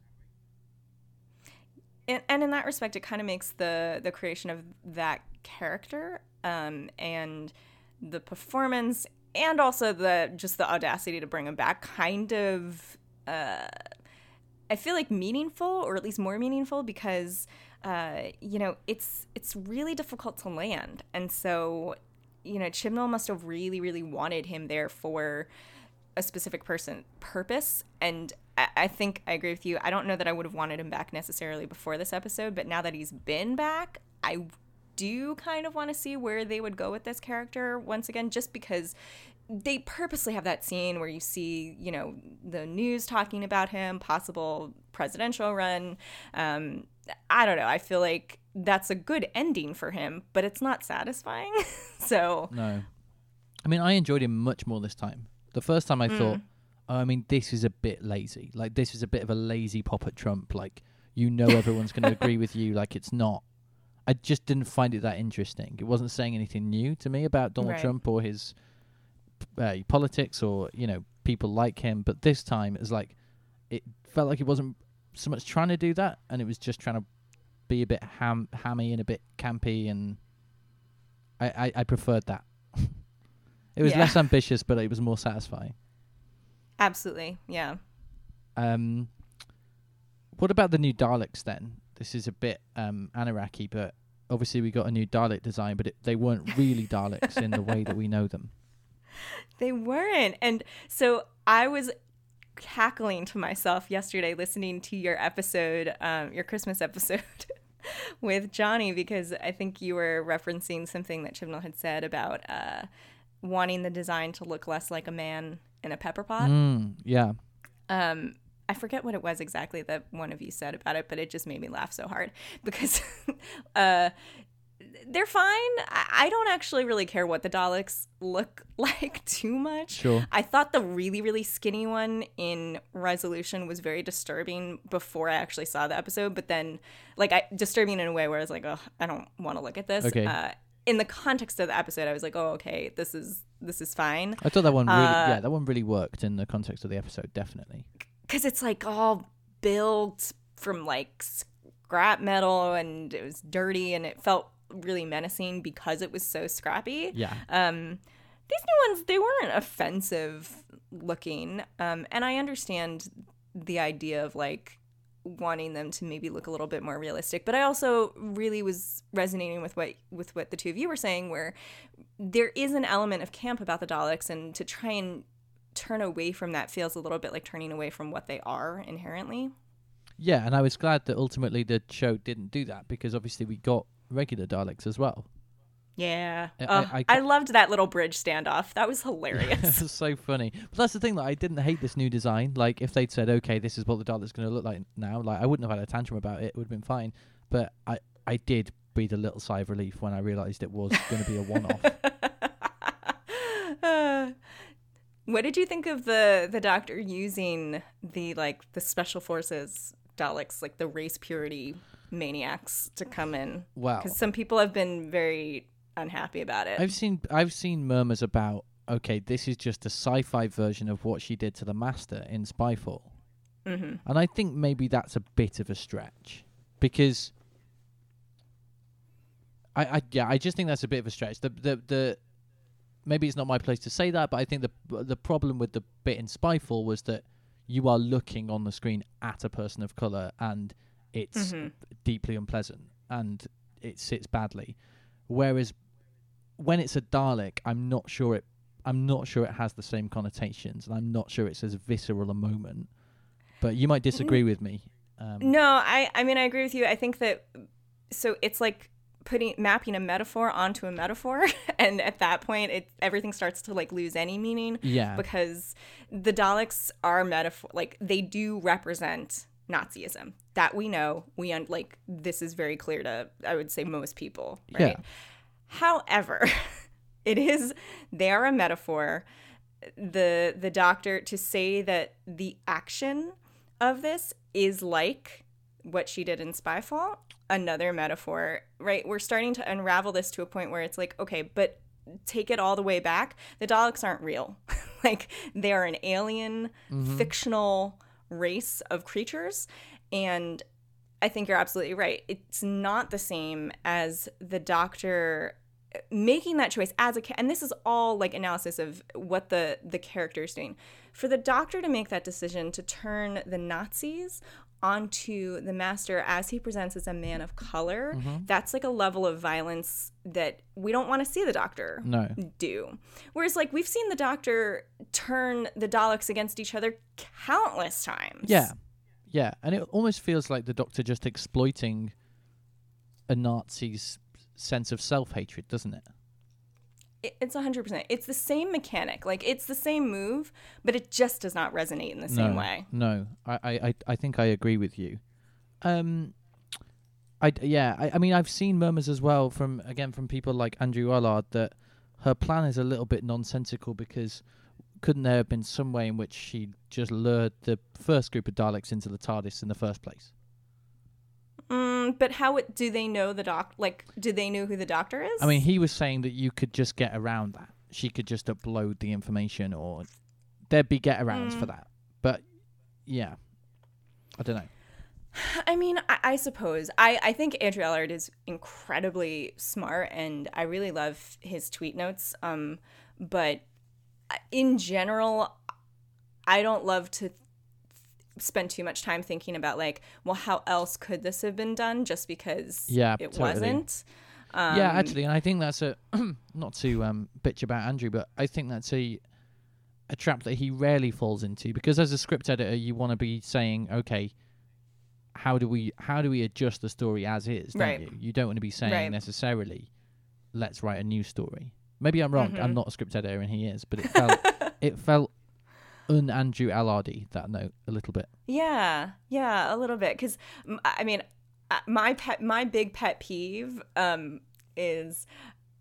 And, and in that respect, it kind of makes the the creation of that character um, and the performance and also the just the audacity to bring him back kind of uh, I feel like meaningful or at least more meaningful because uh, you know it's it's really difficult to land. And so you know Chibnall must have really really wanted him there for a specific person purpose and I, think i agree with you. I don't know that i would have wanted him back necessarily before this episode but now that he's been back i do kind of want to see where they would go with this character once again just because they purposely have that scene where you see you know the news talking about him possible presidential run. Um, i don't know i feel like that's a good ending for him but it's not satisfying *laughs* so. No, I mean, I enjoyed him much more this time. The first time I thought, oh, I mean, this is a bit lazy. Like this is a bit of a lazy pop at Trump. Like you know, *laughs* everyone's going to agree with you. Like it's not. I just didn't find it that interesting. It wasn't saying anything new to me about Donald Right. Trump or his uh, politics or you know people like him. But this time, it's like it felt like it wasn't so much trying to do that, and it was just trying to be a bit ham hammy and a bit campy, and I I, I preferred that. It was Yeah. less ambitious, but it was more satisfying. absolutely yeah Um, what about the new Daleks then? This is a bit um Anaraki, but obviously we got a new Dalek design, but it, they weren't really *laughs* Daleks in the way that we know them. They weren't. And so I was cackling to myself yesterday listening to your episode, um, your Christmas episode *laughs* with Johnny, because I think you were referencing something that Chibnall had said about uh, wanting the design to look less like a man in a pepper pot. Mm, yeah, Um, I forget what it was exactly that one of you said about it, but it just made me laugh so hard *laughs* because uh, they're fine. I, I don't actually really care what the Daleks look *laughs* like too much. Sure. I thought the really, really skinny one in Resolution was very disturbing before I actually saw the episode, but then, like, I, disturbing in a way where I was like, oh, I don't want to look at this. Okay. Uh, in the context of the episode, I was like, oh, okay, this is this is fine. I thought that one really, Uh, yeah, that one really worked in the context of the episode, definitely. because it's like all built from like scrap metal and it was dirty and it felt really menacing because it was so scrappy. Yeah, Um, these new ones they weren't offensive looking, um, and I understand the idea of like wanting them to maybe look a little bit more realistic but i also really was resonating with what with what the two of you were saying where there is an element of camp about the daleks and to try and turn away from that feels a little bit like turning away from what they are inherently yeah, and I was glad that ultimately the show didn't do that because obviously we got regular Daleks as well. Yeah I- Ugh, I- I, I- loved that little bridge standoff that was hilarious *laughs* it's so funny. But that's the thing that I didn't hate this new design. Like if they'd said, okay, this is what the Dalek's going to look like now, like I wouldn't have had a tantrum about it. It would have been fine. But I, I did breathe a little sigh of relief when I realised it was going to be a one-off. Uh, *laughs* what did you think of the the doctor using the like the special forces Daleks, like the race purity maniacs, to come in? Wow. because some people have been very unhappy about it. I've seen I've seen murmurs about okay, this is just a sci-fi version of what she did to the Master in Spyfall, hmm and I think maybe that's a bit of a stretch because I, I yeah I just think that's a bit of a stretch. The the the maybe it's not my place to say that, but I think the the problem with the bit in Spyfall was that you are looking on the screen at a person of color and it's Mhm. deeply unpleasant and it sits badly. Whereas when it's a Dalek, I'm not sure it. I'm not sure it has the same connotations, and I'm not sure it's as visceral a moment. But you might disagree with me. Um, No, I I mean I agree with you. I think that so it's like putting mapping a metaphor onto a metaphor *laughs* and at that point it everything starts to like lose any meaning Yeah. because the Daleks are metaphor like they do represent Nazism. That we know. We un- like this is very clear to I would say most people, right? Yeah. However, *laughs* it is they are a metaphor. The the doctor to say that the action of this is like what she did in Spyfall, another metaphor, right? We're starting to unravel this to a point where it's like, okay, but take it all the way back. The Daleks aren't real. *laughs* like they are an alien mm-hmm. fictional race of creatures and I think you're absolutely right. It's not the same as the doctor making that choice as a and this is all like analysis of what the the character is doing. For the doctor to make that decision to turn the Nazis onto the master as he presents as a man of color, mm-hmm. that's like a level of violence that we don't want to see the doctor No. do. Whereas like we've seen the doctor turn the Daleks against each other countless times. Yeah. Yeah. And it almost feels like the Doctor just exploiting a Nazi's sense of self hatred, doesn't it? It- It's 100%. It's the same mechanic. Like, it's the same move, but it just does not resonate in the same no, way. No, I, I, I- I think I agree with you. Um, i yeah, I, I mean I've seen murmurs as well from again from people like Andrew Ellard that her plan is a little bit nonsensical because couldn't there have been some way in which she just lured the first group of Daleks into the TARDIS in the first place? Mm, but how it, do they know the doc? Like, do they know who the doctor is? I mean, he was saying that you could just get around that. She could just upload the information, or there'd be get arounds for that. But yeah, I don't know. *sighs* I mean, I, I suppose. I, I think Andrew Ellard is incredibly smart, and I really love his tweet notes. Um, but in general, I don't love to spend too much time thinking about like, well, how else could this have been done? Just because Yeah, it totally. wasn't. yeah, actually, and I think that's a *clears throat* not to um, bitch about Andrew, but I think that's a a trap that he rarely falls into because as a script editor, you want to be saying, okay, how do we how do we adjust the story as is? Don't Right. you? You don't want to be saying Right. necessarily, let's write a new story. Maybe I'm wrong. Mm-hmm. I'm not a script editor, and he is, but it felt *laughs* it felt un Andrew Ellardy that note a little bit. Yeah, yeah, a little bit. Because I mean, uh, my pet, my big pet peeve um, is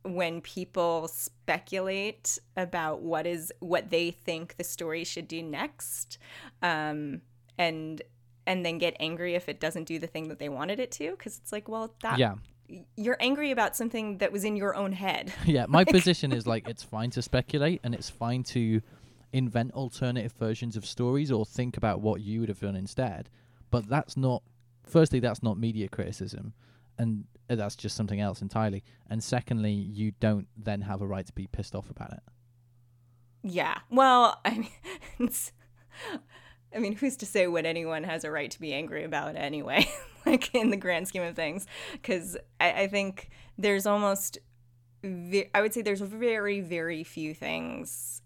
when people speculate about what is what they think the story should do next, um, and and then get angry if it doesn't do the thing that they wanted it to. Because it's like, well, that Yeah. You're angry about something that was in your own head. *laughs* yeah, my position is like *laughs* it's fine to speculate and it's fine to invent alternative versions of stories or think about what you would have done instead. But that's not firstly that's not media criticism and that's just something else entirely. And secondly, you don't then have a right to be pissed off about it. Yeah. Well, *laughs* I mean, it's, I mean, who's to say what anyone has a right to be angry about anyway? *laughs* like in the grand scheme of things, because I, I think there's almost, I would say there's very, very few things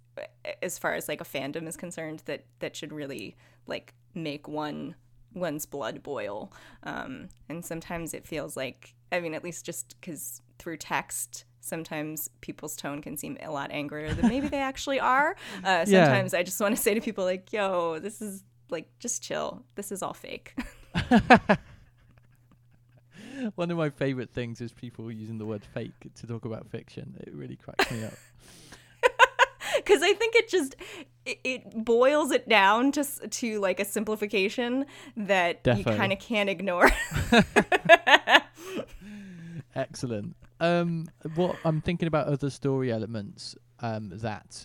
as far as like a fandom is concerned that that should really like make one one's blood boil. Um, and sometimes it feels like, I mean, at least just because through text, sometimes people's tone can seem a lot angrier than maybe they actually *laughs* are. Uh, Yeah. sometimes I just want to say to people, like, yo, this is like, just chill. This is all fake. *laughs* *laughs* One of my favorite things is people using the word fake to talk about fiction. It really cracks me up. *laughs* Because I think it just, it, it boils it down to, to like a simplification that Defo. you kind of can't ignore. *laughs* Excellent. Um, what I'm thinking about other story elements um, that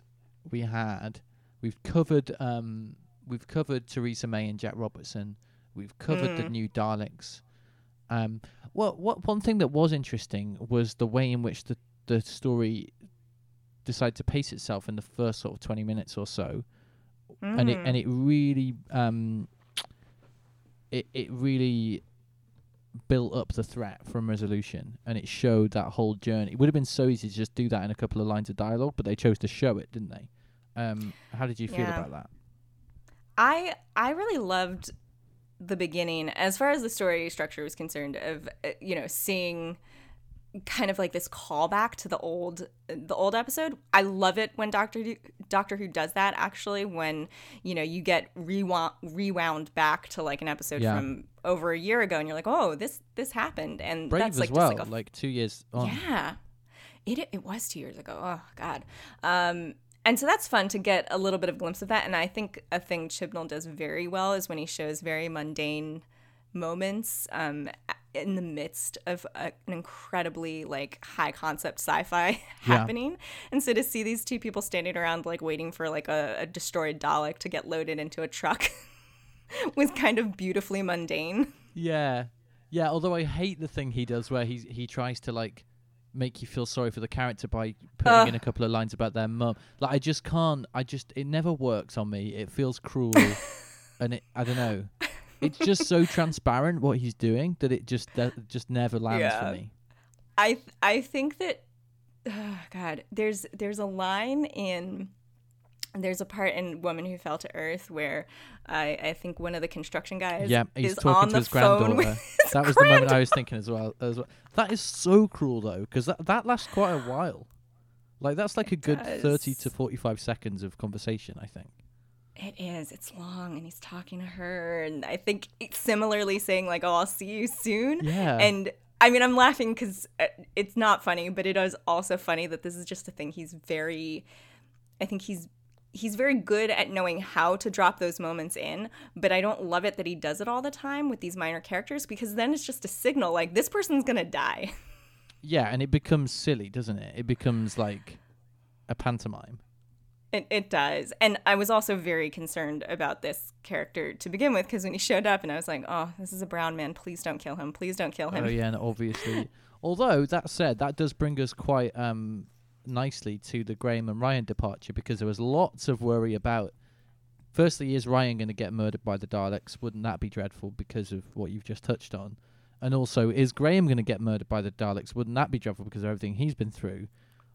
we had. We've covered. Um, we've covered Theresa May and Jack Robertson. We've covered the new Daleks. Um, what what one thing that was interesting was the way in which the the story decided to pace itself in the first sort of 20 minutes or so, and it and it really um, it it really built up the threat from resolution and it showed that whole journey. It would have been so easy to just do that in a couple of lines of dialogue, but they chose to show it, didn't they? Um, how did you feel Yeah. about that? I I really loved the beginning, as far as the story structure was concerned, of uh, you know seeing kind of like this callback to the old the old episode. I love it when Doctor Who, Doctor Who does that. Actually, when you know you get rewound rewound back to like an episode Yeah. from over a year ago, and you're like, oh, this this happened, and Brave that's as like well, just like a like two years on. yeah. It it was 2 years ago. Oh god. Um and so that's fun to get a little bit of glimpse of that. And I think a thing Chibnall does very well is when he shows very mundane moments um in the midst of a, an incredibly like high concept sci-fi *laughs* happening. And so to see these two people standing around like waiting for like a, a destroyed Dalek to get loaded into a truck *laughs* was kind of beautifully mundane. Yeah, yeah. Although I hate the thing he does where he he tries to like make you feel sorry for the character by putting Ugh. in a ah. couple of lines about their mum. Like I just can't. I just it never works on me. It feels cruel, *laughs* and it I don't know. It's just so transparent what he's doing that it just that just never lands Yeah. for me. I th- I think that oh *sighs* God, there's there's a line in there's a part in Woman Who Fell to Earth where I I think one of the construction guys Yeah, he's is talking on to the his granddaughter. *laughs* his That was the moment I was thinking as well. As well. That is so cruel though, because that that lasts quite a while. Like that's like a good thirty to forty-five seconds of conversation. I think. It is. It's long, and he's talking to her, and I think similarly saying like, "Oh, I'll see you soon." Yeah. And I mean, I'm laughing because uh, it's not funny, but it is also funny that this is just a thing. He's very, I think he's he's very good at knowing how to drop those moments in, but I don't love it that he does it all the time with these minor characters because then it's just a signal like this person's gonna die. *laughs* Yeah, and it becomes silly, doesn't it? It becomes like a pantomime. It, it does. And I was also very concerned about this character to begin with because when he showed up and I was like, oh, this is a brown man. Please don't kill him. Please don't kill him. Oh yeah, and obviously. Although that said, that does bring us quite um nicely to the Graham and Ryan departure because there was lots of worry about. Firstly, is Ryan going to get murdered by the Daleks? Wouldn't that be dreadful because of what you've just touched on? And also, is Graham going to get murdered by the Daleks? Wouldn't that be dreadful because of everything he's been through?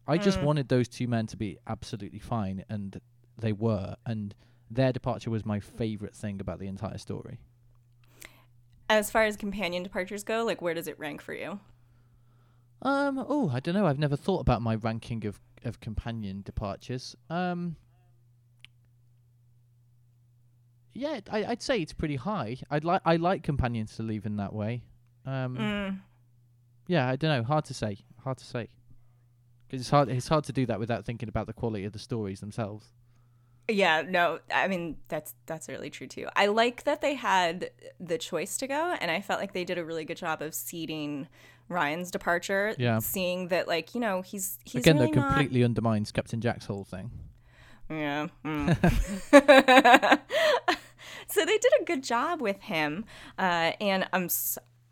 I just mm. wanted those two men to be absolutely fine, and they were. And their departure was my favourite thing about the entire story. As far as companion departures go, like where does it rank for you? Um. Oh, I don't know. I've never thought about my ranking of of companion departures. Um. Yeah, I, I'd say it's pretty high. I'd like I like companions to leave in that way. Um. Mm. Yeah, I don't know. Hard to say. Hard to say. Because it's hard. It's hard to do that without thinking about the quality of the stories themselves. Yeah, no, I mean that's that's really true too. I like that they had the choice to go, and I felt like they did a really good job of seeding Ryan's departure. Yeah. seeing that like you know he's he's Again, really that not- completely undermines Captain Jack's whole thing. Yeah. mm. *laughs* *laughs* so they did a good job with him, uh, and I'm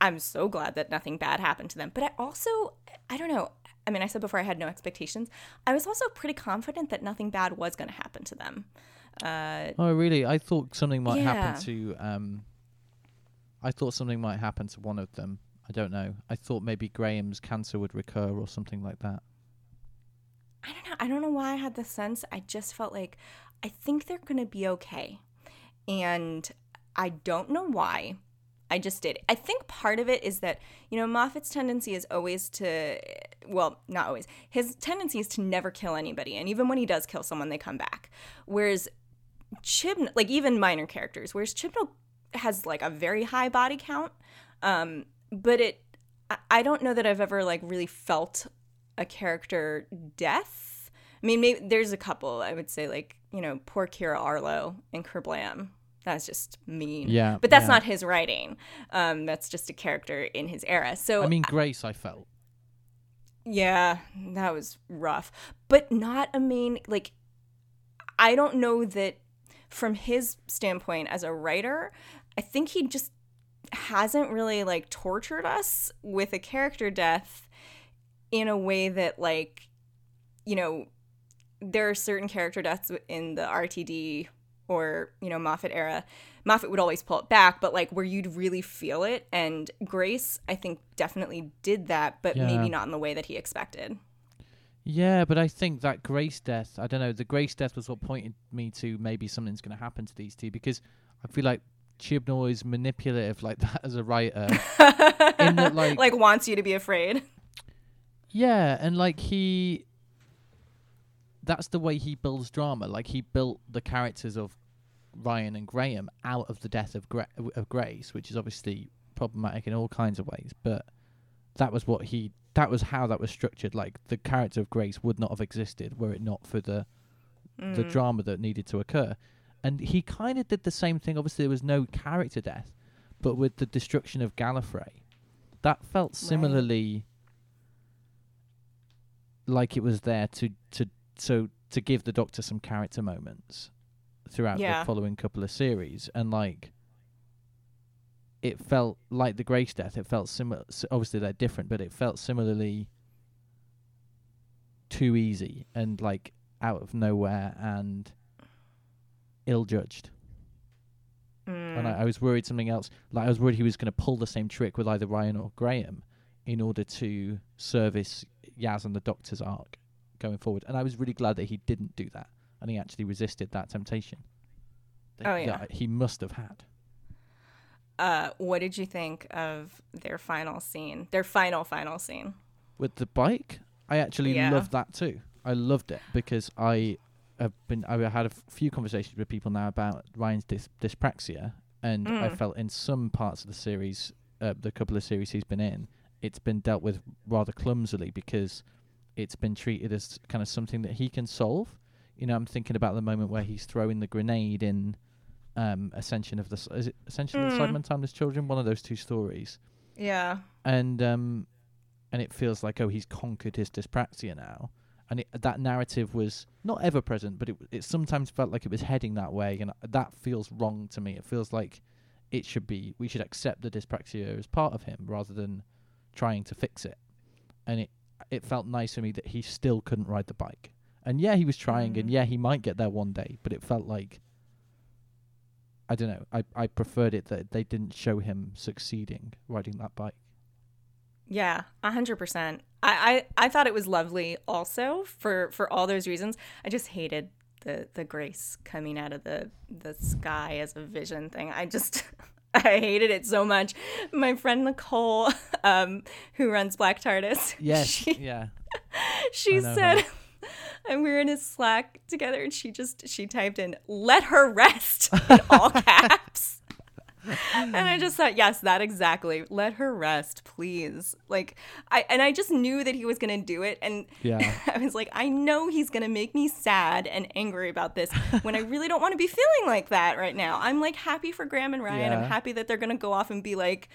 I'm so glad that nothing bad happened to them. But I also I don't know. I mean, I said before I had no expectations. I was also pretty confident that nothing bad was going to happen to them. Uh, Oh, really? I thought something might Yeah. happen to. Um, I thought something might happen to one of them. I don't know. I thought maybe Graham's cancer would recur or something like that. I don't know. I don't know why I had the sense. I just felt like I think they're going to be okay. And I don't know why. I just did. I think part of it is that, you know, Moffat's tendency is always to, well, not always. His tendency is to never kill anybody. And even when he does kill someone, they come back. Whereas Chibnall, like even minor characters, whereas Chibnall has like a very high body count. Um, but it, I, I don't know that I've ever like really felt a character death. I mean, maybe there's a couple. I would say like you know, poor Kira Arlo in Kerblam. That's just mean. Yeah, but that's yeah. not his writing. Um, that's just a character in his era. So I mean, Grace, I felt. yeah, that was rough, but not a main like. I don't know that from his standpoint as a writer, I think he just hasn't really like tortured us with a character death in a way that like you know there are certain character deaths in the RTD or you know Moffat era. Moffat would always pull it back, but like where you'd really feel it. And Grace, I think, definitely did that, but Yeah. maybe not in the way that he expected. Yeah, but I think that Grace death, I don't know, the Grace death was what pointed me to maybe something's going to happen to these two because I feel like Chibnall is manipulative like *laughs* that as a writer. *laughs* in that, like, like wants you to be afraid. yeah, and like he, that's the way he builds drama. Like he built the characters of Ryan and Graham out of the death of Gra- of Grace, which is obviously problematic in all kinds of ways. But that was what he. That was how that was structured. Like the character of Grace would not have existed were it not for the the Mm. drama that needed to occur. And he kind of did the same thing. Obviously, there was no character death, but with the destruction of Gallifrey, that felt similarly like it was there to to so to give the Doctor some character moments throughout Yeah. the following couple of series, and like it felt like the Grace death. It felt similar. Obviously, they're different, but it felt similarly too easy and like out of nowhere and ill judged. Mm. And I, I was worried something else. Like I was worried he was going to pull the same trick with either Ryan or Graham in order to service Yaz and the Doctor's arc going forward. And I was really glad that he didn't do that, and he actually resisted that temptation. that- Oh, yeah. he must have had. Uh, what did you think of their final scene? Their final final scene. With the bike, I actually Yeah. loved that too. I loved it because I have been. I've had a few conversations with people now about Ryan's dys- dyspraxia, and I Mm. felt in some parts of the series, uh, the couple of series he's been in, it's been dealt with rather clumsily because it's been treated as kind of something that he can solve. You know, I'm thinking about the moment where he's throwing the grenade in um, Ascension of the S- is it Ascension of the Mm. Cybermen Timeless Children, one of those two stories Yeah. and um and it feels like oh he's conquered his dyspraxia now and it, that narrative was not ever present but it it sometimes felt like it was heading that way and that feels wrong to me it feels like it should be we should accept the dyspraxia as part of him rather than trying to fix it and it it felt nice to me that he still couldn't ride the bike and yeah he was trying and Mm. yeah he might get there one day but it felt like I don't know. I, I preferred it that they didn't show him succeeding riding that bike. Yeah, a hundred percent. I, I I thought it was lovely also for for all those reasons. I just hated the the grace coming out of the the sky as a vision thing. I just *laughs* I hated it so much. My friend Nicole, *laughs* um, who runs Black TARDIS, *laughs* Yes. she, yeah. she said, her. and we were in a Slack together, and she just she typed in "Let her rest" in all caps. And I just thought, yes, that exactly. Let her rest, please. Like I and I just knew that he was gonna do it, and Yeah. *laughs* I was like, I know he's gonna make me sad and angry about this when I really don't want to be feeling like that right now. I'm like happy for Graham and Ryan. I'm happy that they're gonna go off and be like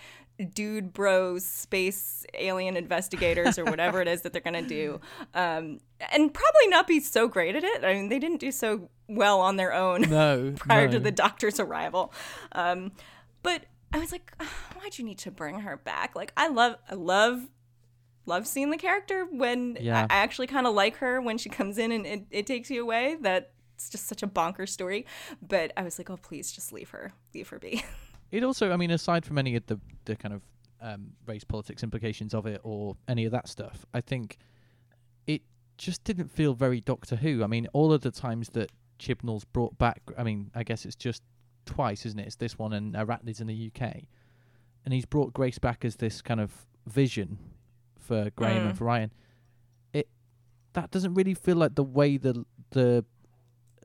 dude bros space alien investigators or whatever it is that they're gonna do um and probably not be so great at it i mean they didn't do so well on their own No. *laughs* prior no. to the doctor's arrival. Um, but I was like, "Ugh, why'd you need to bring her back? Like, I love, I love, love seeing the character when Yeah. I, I actually kind of like her when she comes in and it, it takes you away. That it's just such a bonker story. But I was like, oh, please just leave her, leave her be. *laughs* It also, I mean, aside from any of the the kind of um, race politics implications of it or any of that stuff, I think it just didn't feel very Doctor Who. I mean, all of the times that Chibnall's brought back, I mean, I guess it's just twice, isn't it? It's this one and Arachnids in the UK, and he's brought Grace back as this kind of vision for Graham and Mm. for Ryan. It that doesn't really feel like the way the the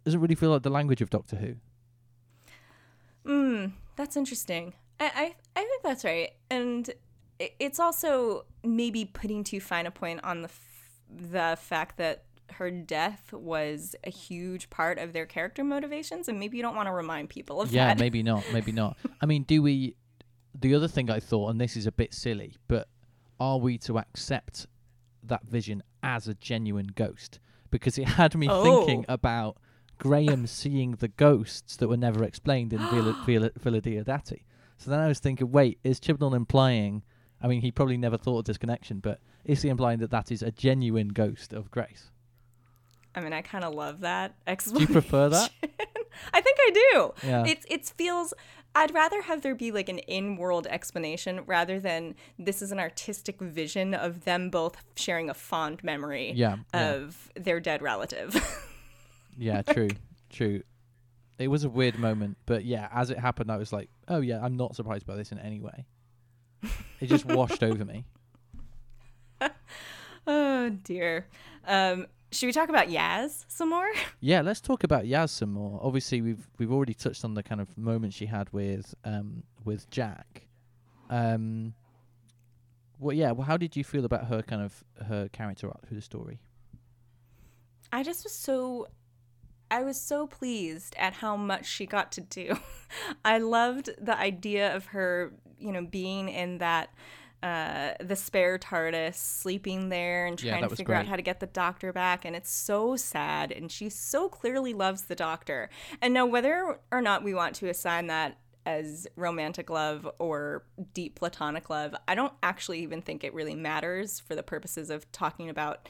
doesn't really feel like the language of Doctor Who. Mm, that's interesting. I, I, I think that's right. And it's also maybe putting too fine a point on the, f- the fact that her death was a huge part of their character motivations. And maybe you don't want to remind people of Yeah, that. Yeah, maybe not. Maybe not. I mean, do we? The other thing I thought, and this is a bit silly, but are we to accept that vision as a genuine ghost? Because it had me Oh. thinking about Graham seeing the ghosts that were never explained in Villa, *gasps* Villa, Villa Diodati. So then I was thinking, wait, is Chibnall implying? I mean, he probably never thought of this connection, but is he implying that that is a genuine ghost of Grace? I mean, I kind of love that *laughs* Do explanation. you prefer that? *laughs* I think I do. Yeah. It's it feels I'd rather have there be like an in-world explanation rather than this is an artistic vision of them both sharing a fond memory Yeah, yeah. of their dead relative. *laughs* Yeah, true, true. It was a weird moment, but yeah, as it happened, I was like, "Oh yeah, I'm not surprised by this in any way." It just washed over me. Oh dear. Um, should we talk about Yaz some more? *laughs* Yeah, let's talk about Yaz some more. Obviously, we've we've already touched on the kind of moment she had with um with Jack. Um. Well, yeah. Well, how did you feel about her kind of her character arc through the story? I just was so I was so pleased at how much she got to do. *laughs* I loved the idea of her, you know, being in that uh the spare TARDIS, sleeping there and trying that to figure out how to get the doctor back and it's so sad and she so clearly loves the doctor. And now whether or not we want to assign that as romantic love or deep platonic love, I don't actually even think it really matters for the purposes of talking about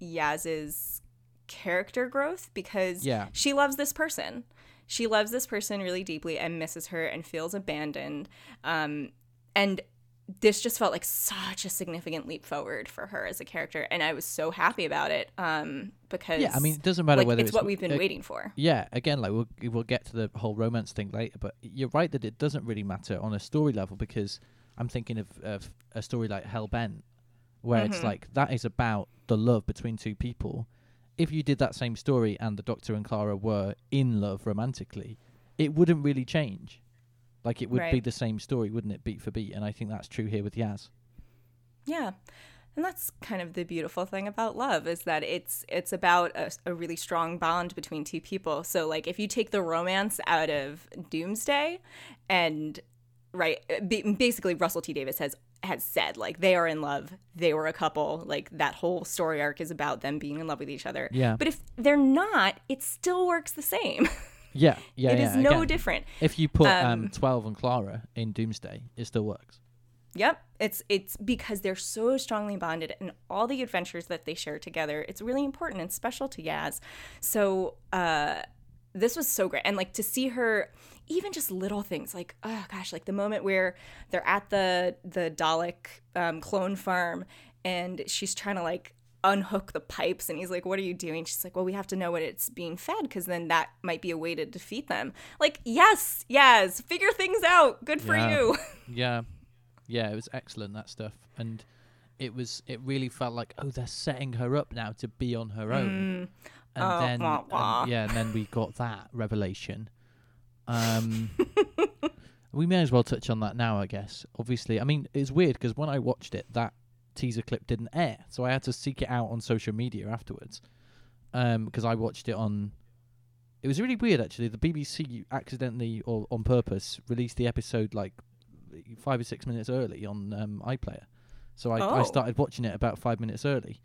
Yaz's character growth because Yeah. she loves this person. She loves this person really deeply and misses her and feels abandoned. Um, and this just felt like such a significant leap forward for her as a character, and I was so happy about it um, because Yeah, I mean, it doesn't matter like, whether it's, it's what we've been uh, waiting for. Yeah, again, like we'll we'll get to the whole romance thing later, but you're right that it doesn't really matter on a story level because I'm thinking of, of a story like Hellbent, where it's like that is about the love between two people. If you did that same story and the Doctor and Clara were in love romantically, it wouldn't really change. Like it would be the same story, wouldn't it, beat for beat? And I think that's true here with Yaz. Yeah. And that's kind of the beautiful thing about love is that it's it's about a, a really strong bond between two people. So like if you take the romance out of Doomsday and right basically Russell T Davies has has said like they are in love, they were a couple, like that whole story arc is about them being in love with each other. Yeah. But if they're not, it still works the same. *laughs* Yeah, yeah, It yeah. is no again. different. If you put um, Um, twelve and Clara in Doomsday, it still works. Yep. It's it's because they're so strongly bonded and all the adventures that they share together, it's really important and special to Yaz. So uh this was so great. And like to see her even just little things like oh gosh, like the moment where they're at the the Dalek um, clone farm and she's trying to like unhook the pipes and he's like what are you doing? She's like well we have to know what it's being fed because then that might be a way to defeat them. Like yes yes figure things out. Good for Yeah. you. *laughs* Yeah, yeah, it was excellent that stuff, and it was it really felt like oh they're setting her up now to be on her own, and Oh, then wah, and- yeah, and then we got that revelation. *laughs* Um, we may as well touch on that now, I guess. Obviously, I mean it's weird because when I watched it, that teaser clip didn't air, so I had to seek it out on social media afterwards. Um, because I watched it on. It was really weird actually. The BBC accidentally or on purpose released the episode like five or six minutes early on um, iPlayer. So I, I Oh. started watching it about five minutes early.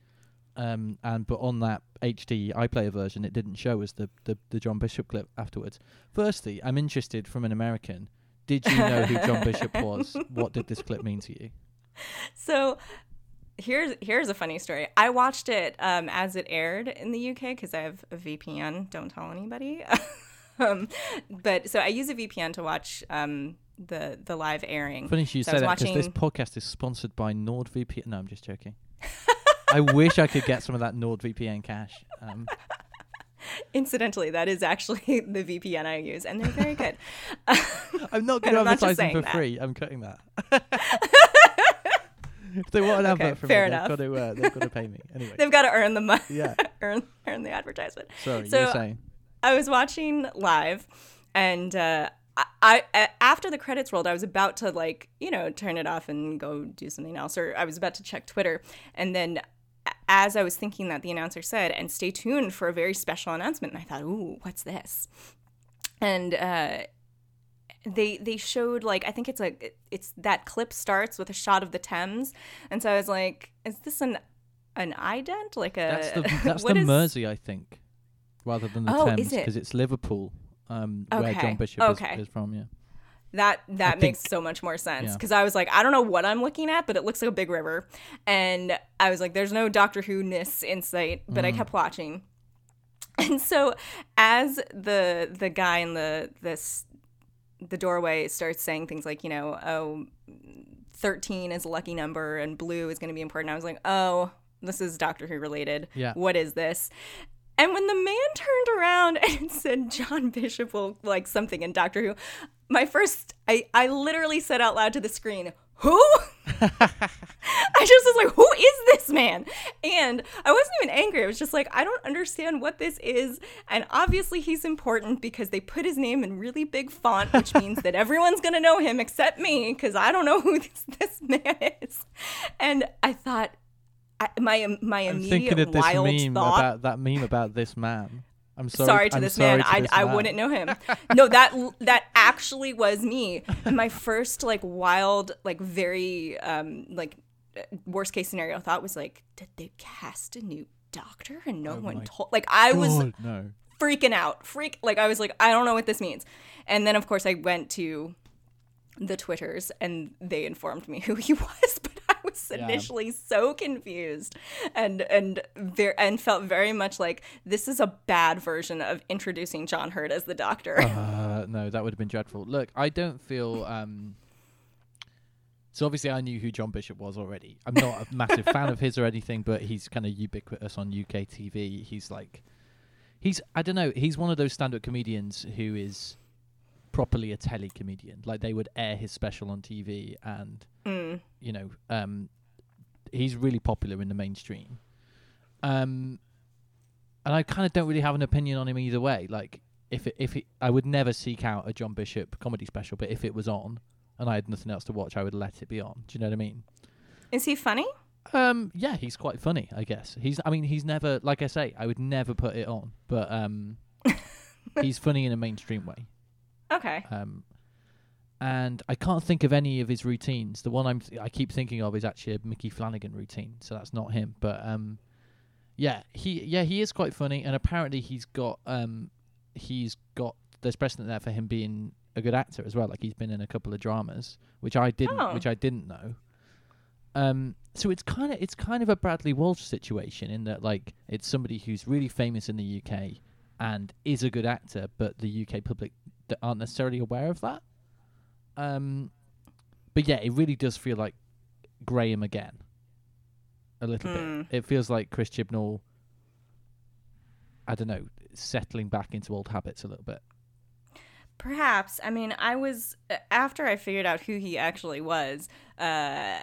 Um, and but on that HD iPlayer version, it didn't show us the, the, the John Bishop clip afterwards. Firstly, I'm interested from an American. Did you know who John Bishop was? *laughs* What did this clip mean to you? So here's here's a funny story. I watched it um, as it aired in the UK because I have a VPN. Don't tell anybody. *laughs* um, but so I use a VPN to watch um, the the live airing. Funny you So say that because this podcast is sponsored by NordVPN. No, I'm just joking. I wish I could get some of that NordVPN cash. Um, *laughs* Incidentally, that is actually *laughs* the VPN I use, and they're very good. I'm not going to I'm not just advertise them for that. free. I'm cutting that. If they want an Okay, advert from fair me, enough. they've got to uh, they've got to pay me *laughs* anyway. They've got to earn the money. Yeah. *laughs* earn earn the advertisement. Sorry, So you were saying. I was watching live, and uh, I, I after the credits rolled, I was about to like you know turn it off and go do something else, or I was about to check Twitter, and then as I was thinking that, the announcer said, "And stay tuned for a very special announcement." And I thought, "Ooh, what's this?" And uh, they they showed like I think it's a it's that clip starts with a shot of the Thames, and so I was like, "Is this an an ident like a That's the *laughs* that's the is- Mersey, I think, rather than the Oh, Thames, it? because it's Liverpool, um, where John Bishop okay. is, is from. Yeah. That that think- makes so much more sense yeah. because I was like, I don't know what I'm looking at, but it looks like a big river, and I was like, there's no Doctor Who ness in sight, but I Mm. kept watching, *laughs* and so as the the guy in the this the doorway starts saying things like, you know, oh, 13 is a lucky number and blue is going to be important. I was like, oh, this is Doctor Who related. Yeah. What is this? And when the man turned around *laughs* and said John Bishop will like something in Doctor Who, my first I I literally said out loud to the screen, "Who?" *laughs* I just was like, "Who is this man?" And I wasn't even angry. I was just like, "I don't understand what this is." And obviously he's important because they put his name in really big font, which *laughs* means that everyone's going to know him except me because I don't know who *laughs* this, this man is. And I thought I, my my I'm immediate thinking of this wild meme thought about that meme about this man. I'm sorry. sorry to I'm this sorry man. to I, this I man. wouldn't know him. *laughs* No, that that actually was me. And my first like wild, like very um like worst case scenario thought was like, did they cast a new doctor and no one Oh my told? Like I was no. freaking out, freak. Like I was like, I don't know what this means. And then of course I went to the twitters and they informed me *laughs* who he was but *laughs* was Yeah. initially so confused and and ver- and felt very much like this is a bad version of introducing john hurt as the doctor Uh, *laughs* no, that would have been dreadful. Look, I don't feel. Um, so obviously, I knew who John Bishop was already. I'm not a massive fan of his or anything, but he's kind of ubiquitous on UK TV. He's like, he's I don't know. He's one of those stand-up comedians who is properly a telly comedian. Like they would air his special on TV, and Mm. you know, um, he's really popular in the mainstream. Um, and I kind of don't really have an opinion on him either way. Like, if it, if it, I would never seek out a John Bishop comedy special, but if it was on and I had nothing else to watch, I would let it be on. Do you know what I mean? is he funny Um, yeah, he's quite funny, I guess. He's, I mean, he's never, like I say, I would never put it on, but um, *laughs* he's funny in a mainstream way. Okay Um, and I can't think of any of his routines. The one I'm I keep thinking of is actually a Micky Flanagan routine, so that's not him. But um, yeah, he yeah he is quite funny, and apparently he's got um he's got there's precedent there for him being a good actor as well. Like he's been in a couple of dramas, which I didn't Oh. which I didn't know. Um, so it's kind of it's kind of a Bradley Walsh situation in that like it's somebody who's really famous in the UK and is a good actor, but the UK public that aren't necessarily aware of that. Um, but yeah, it really does feel like Graham again. A little Hmm. bit. It feels like Chris Chibnall. I don't know, settling back into old habits a little bit. Perhaps. I mean, I was after I figured out who he actually was. Uh,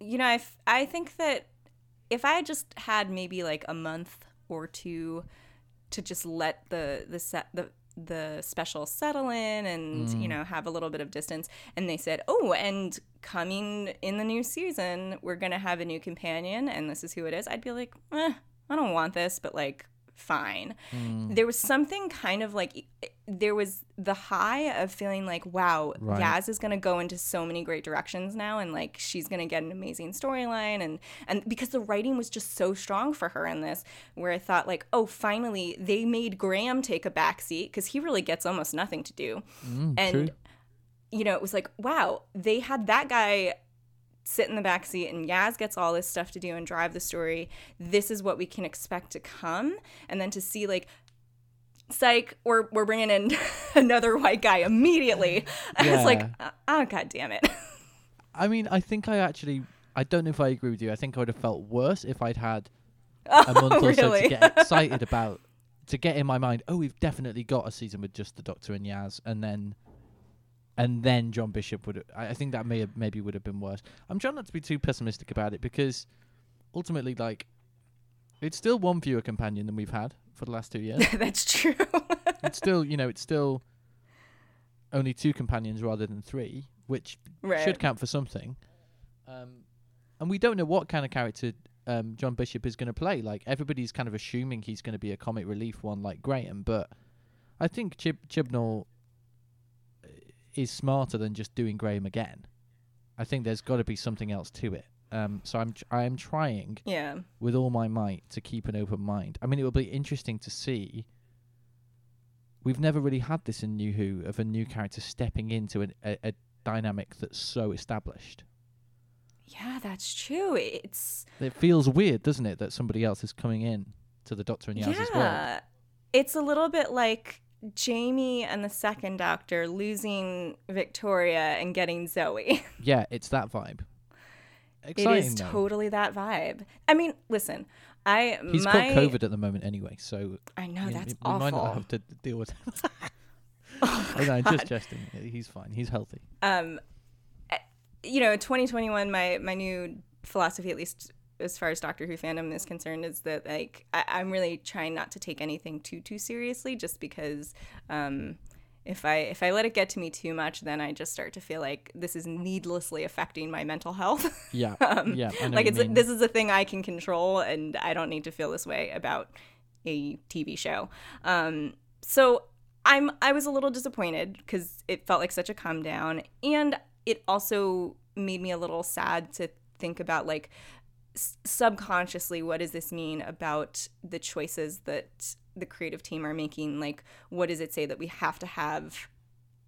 you know, I, f- I think that if I just had maybe like a month or two to just let the the set the the special settle in and you know have a little bit of distance. And they said oh and coming in the new season we're gonna have a new companion and this is who it is. I'd be like eh, i don't want this but like fine there was something kind of like there was the high of feeling like wow Right. yaz is going to go into so many great directions now and like she's going to get an amazing storyline and and because the writing was just so strong for her in this where i thought like oh finally they made graham take a back seat because he really gets almost nothing to do and Mm, true. you know it was like wow they had that guy sit in the back seat and Yaz gets all this stuff to do and drive the story. This is what we can expect to come. And then to see like psych, we're, we're bringing in *laughs* another white guy immediately. *laughs* I was like, Yeah. Uh, oh, god damn it. *laughs* I mean, I think I actually, I don't know if I agree with you. I think I would have felt worse if I'd had a oh, month or so to get excited about, to get in my mind, oh, we've definitely got a season with just the Doctor and Yaz, and then, and then John Bishop would. I I think that may have, maybe would have been worse. I'm trying not to be too pessimistic about it because, ultimately, like, it's still one fewer companion than we've had for the last two years. *laughs* That's true. *laughs* it's still, you know, it's still only two companions rather than three, which Right. should count for something. Um, and we don't know what kind of character um, John Bishop is going to play. Like everybody's kind of assuming he's going to be a comic relief one like Graham, but I think Chib- Chibnall is smarter than just doing Graham again. I think there's got to be something else to it. Um, so I'm tr- I am trying yeah. with all my might to keep an open mind. I mean, it will be interesting to see. We've never really had this in New Who of a new character stepping into an, a, a dynamic that's so established. Yeah, that's true. It's It feels weird, doesn't it, that somebody else is coming in to the Doctor and Yaz's world? yeah. It's a little bit like Jamie and the second doctor losing Victoria and getting Zoe. *laughs* Yeah, it's that vibe. It Exciting, is though. totally that vibe. I mean, listen, I He's my, got COVID at the moment anyway, so I know that's we, we might not have to deal with. *laughs* Oh, no, I'm just jesting. He's fine. He's healthy. um, eh, you know, 2021, my my new philosophy, at least as far as Doctor Who fandom is concerned, is that like I, I'm really trying not to take anything too too seriously, just because um, if I if I let it get to me too much, then I just start to feel like this is needlessly affecting my mental health. Yeah, *laughs* yeah. Um, like it's this is a thing I can control, and I don't need to feel this way about a TV show. Um, so I'm I was a little disappointed because it felt like such a come down, and it also made me a little sad to think about like s- subconsciously what does this mean about the choices that the creative team are making like what does it say that we have to have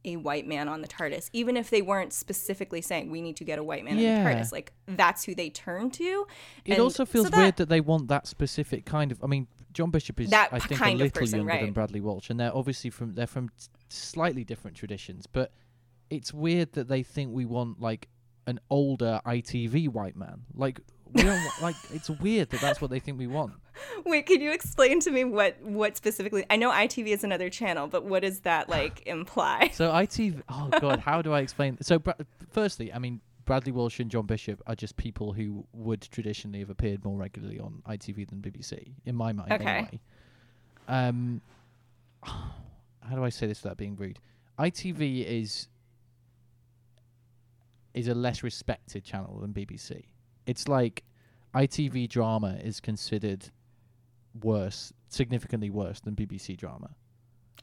a white man on the TARDIS even if they weren't specifically saying we need to get a white man Yeah. on the TARDIS like that's who they turn to It And also so feels that- weird that they want that specific kind of. I mean, John Bishop is, That I think, a little person, younger than. Bradley Walsh, and they're obviously from they're from slightly different traditions. But it's weird that they think we want like an older ITV white man. Like we don't like. It's weird that that's what they think we want. *laughs* Wait, can you explain to me what what specifically? I know ITV is another channel, but what does that *sighs* like imply? So ITV. Oh *laughs* God, how do I explain? So Bra- firstly, I mean. Bradley Walsh and John Bishop are just people who would traditionally have appeared more regularly on ITV than BBC, in my mind. Okay. Anyway. Um, *sighs* how do I say this without being rude? ITV is is a less respected channel than BBC. It's like ITV drama is considered worse, significantly worse than BBC drama,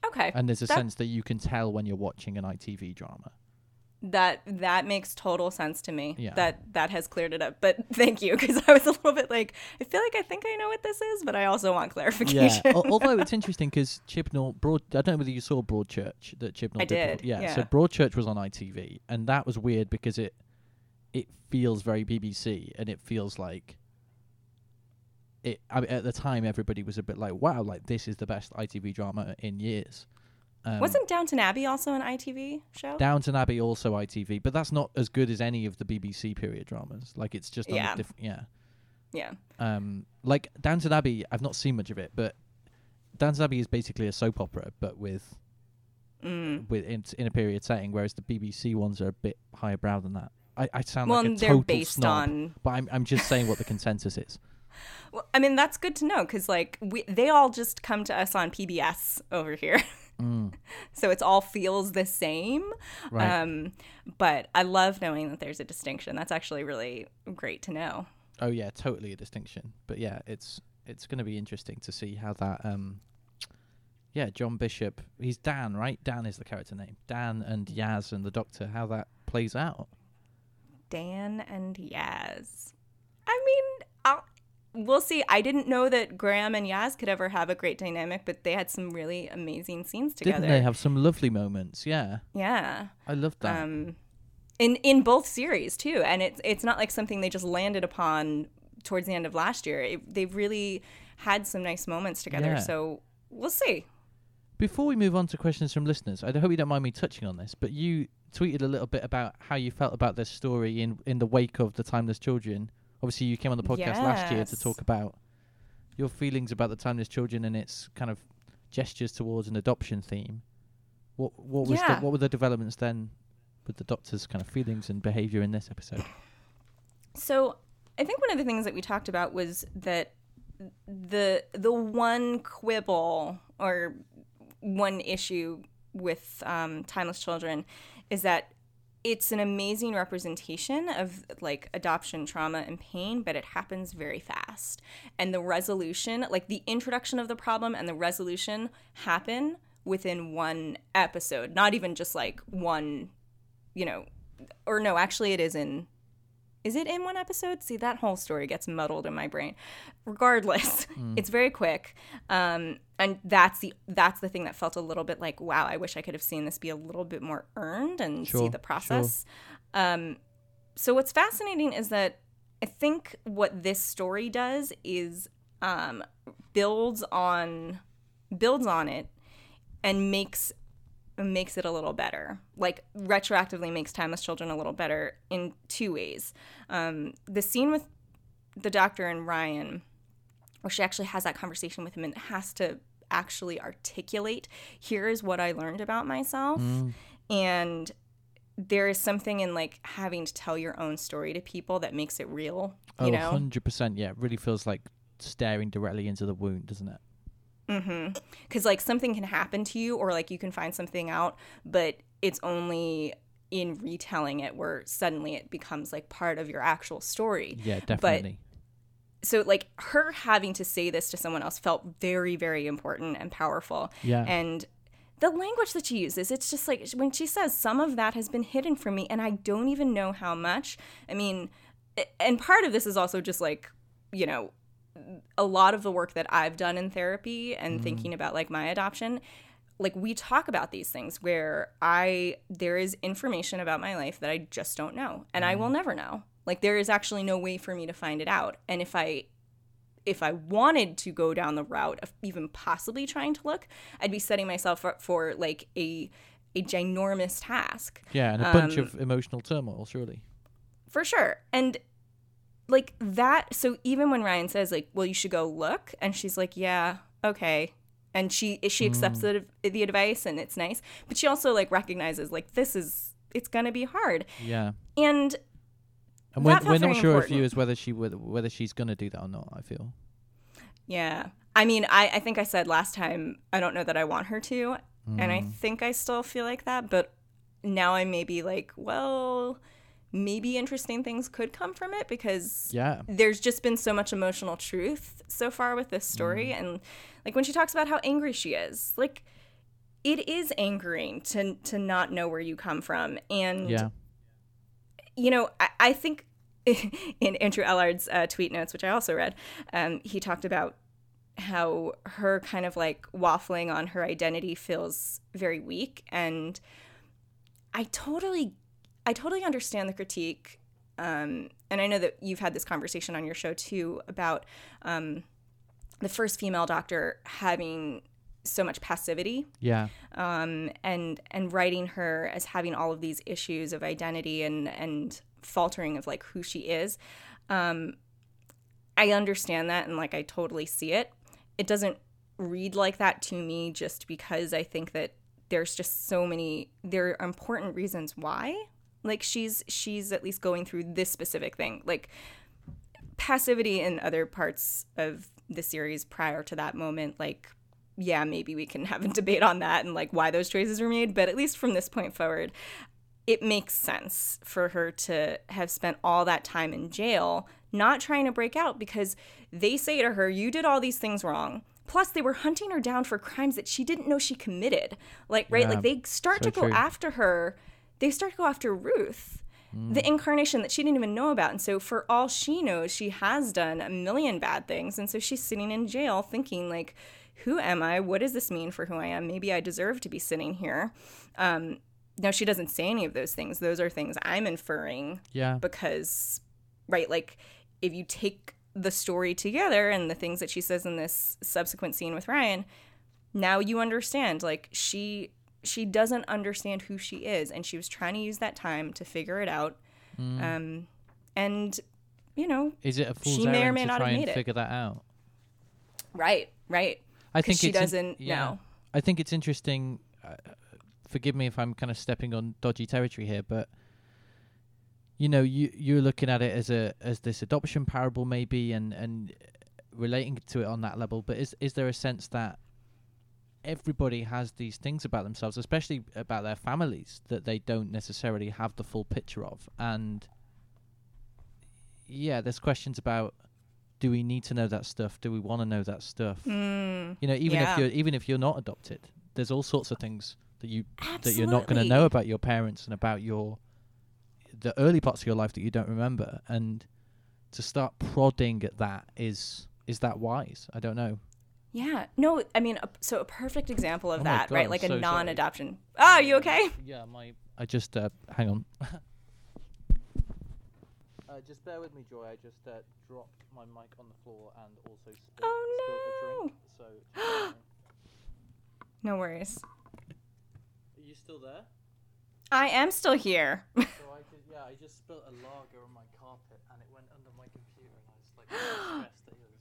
Okay, and there's a That- sense that you can tell when you're watching an ITV drama. that that makes total sense to me. Yeah. That that has cleared it up. But *laughs* thank you, because I was a little bit like, I feel like I think I know what this is, but I also want clarification. Yeah. *laughs* Although it's interesting because Chibnall Broad. I don't know whether you saw Broadchurch that Chibnall I Broad- did, yeah, So. Broadchurch was on ITV, and that was weird because it it feels very BBC, and it feels like it. I mean, at the time, everybody was a bit like, "Wow, like this is the best ITV drama in years." Um, Wasn't Downton Abbey also an ITV show? Downton Abbey also ITV, but that's not as good as any of the BBC period dramas. Like it's just Yeah. a different. Yeah. yeah. um like Downton Abbey I've not seen much of it but Downton Abbey is basically a soap opera but with Mm. with in, in a period setting whereas the BBC ones are a bit higher brow than that I, I sound Well, like a they're total based snob on but I'm, I'm just saying what the consensus is *laughs* Well, I mean, that's good to know because, like, we, they all just come to us on PBS over here. *laughs* so it's all feels the same. Mm. Right. Um, but I love knowing that there's a distinction. That's actually really great to know. oh yeah totally a distinction but yeah it's it's going to be interesting to see how that um yeah John Bishop he's Dan right Dan is the character name Dan and Yaz and the Doctor how that plays out Dan and Yaz. I mean, I'll, we'll see. I didn't know that Graham and Yaz could ever have a great dynamic, but they had some really amazing scenes together. didn't they have some lovely moments yeah yeah. I loved that um, in in both series too. And it's it's not like something they just landed upon towards the end of last year. It, they've really had some nice moments together. Yeah. So we'll see. Before we move on to questions from listeners, I hope you don't mind me touching on this, but you tweeted a little bit about how you felt about this story in in the wake of the Timeless Children. Obviously, you came on the podcast last year to talk about your feelings about the Timeless Children and its kind of gestures towards an adoption theme. What what was Yeah. the, what were the developments then with the Doctor's kind of feelings and behaviour in this episode? So I think one of the things that we talked about was that the the one quibble or one issue with um, Timeless Children is that it's an amazing representation of like adoption trauma and pain but it happens very fast. And the resolution like the introduction of the problem and the resolution happen within one episode not even just like one you know or no actually it is in is it in one episode? See, that whole story gets muddled in my brain. Regardless, *laughs* it's very quick, um, and that's the that's the thing that felt a little bit like, wow, I wish I could have seen this be a little bit more earned and Sure, see the process. Um, so what's fascinating is that I think what this story does is um, builds on builds on it and makes makes it a little better like retroactively makes timeless children a little better in two ways um, the scene with the doctor and ryan where she actually has that conversation with him and has to actually articulate here is what I learned about myself. And there is something in like having to tell your own story to people that makes it real, you oh, know? 100%. Yeah, it really feels like staring directly into the wound, doesn't it? Mm-hmm. because like something can happen to you or like you can find something out but it's only in retelling it where suddenly it becomes like part of your actual story Yeah, definitely. so like her having to say this to someone else felt very very important and powerful Yeah. and the language that she uses it's just like when she says some of that has been hidden from me and i don't even know how much i mean and part of this is also just like you know a lot of the work that I've done in therapy and thinking about like my adoption, like we talk about these things where I there is information about my life that I just don't know and I will never know. Like there is actually no way for me to find it out. And if I if I wanted to go down the route of even possibly trying to look, I'd be setting myself up for like a a ginormous task yeah, and a bunch um, of emotional turmoil, surely. for sure. And like that, so even when Ryan says like, "Well, you should go look," and she's like, "Yeah, okay," and she she accepts mm. the the advice and it's nice, but she also like recognizes like this is it's gonna be hard, Yeah. and And we're, we're not sure if you as whether she would whether she's gonna do that or not. I feel. yeah, I mean, I I think I said last time I don't know that I want her to, and I mm. think I still feel like that, but now I may be like, well. Maybe interesting things could come from it because Yeah. there's just been so much emotional truth so far with this story Mm. and like when she talks about how angry she is like it is angering to to not know where you come from and Yeah. you know i, I think *laughs* in andrew ellard's uh, tweet notes which i also read um, he talked about how her kind of like waffling on her identity feels very weak and i totally i totally understand the critique um, and i know that you've had this conversation on your show too about um, the first female doctor having so much passivity Yeah. um, and and writing her as having all of these issues of identity and and faltering of like who she is. Um, I understand that and like I totally see it. It doesn't read like that to me just because I think that there's just so many there are important reasons why like she's she's at least going through this specific thing. Like passivity in other parts of the series prior to that moment like yeah maybe we can have a debate on that and like why those choices were made. But at least from this point forward it makes sense for her to have spent all that time in jail not trying to break out because they say to her you did all these things wrong. Plus they were hunting her down for crimes that she didn't know she committed. Like right? Yeah, like they start so to go true. after her they start to go after ruth the incarnation that she didn't even know about. And so, for all she knows, she has done a million bad things. And so, she's sitting in jail thinking, like, who am I? What does this mean for who I am? Maybe I deserve to be sitting here. Um, now, she doesn't say any of those things. Those are things I'm inferring Yeah. because, right, like, if you take the story together and the things that she says in this subsequent scene with Ryan, now you understand like she she doesn't understand who she is and she was trying to use that time to figure it out Mm. um and you know Is it a fool's she may or may to not try have and made it. figure that out? right right I think she doesn't yeah. know I think it's interesting. Uh, forgive me if I'm kind of stepping on dodgy territory here, but you know, you you're looking at it as a as this adoption parable maybe, and and relating to it on that level. But is is there a sense that everybody has these things about themselves, especially about their families, that they don't necessarily have the full picture of, and yeah, there's questions about. Do we need to know that stuff? Do we want to know that stuff? mm, You know, even Yeah. if you're even if you're not adopted, there's all sorts of things that you that you're not going to know about your parents and about your the early parts of your life that you don't remember. And to start prodding at that is is that wise? I don't know. Yeah no i mean a, so a perfect example of Oh that God, right I'm like so a non-adoption oh you okay Yeah, my I just uh, hang on. *laughs* uh, just bear with me, Joy. I just uh, dropped my mic on the floor and also spilled, Oh, spilled a drink. So, *gasps* no worries are you still there? i am still here So I *laughs* just yeah, I just spilled a lager on my carpet and it went under my computer and I was like *gasps* stressed that it was gonna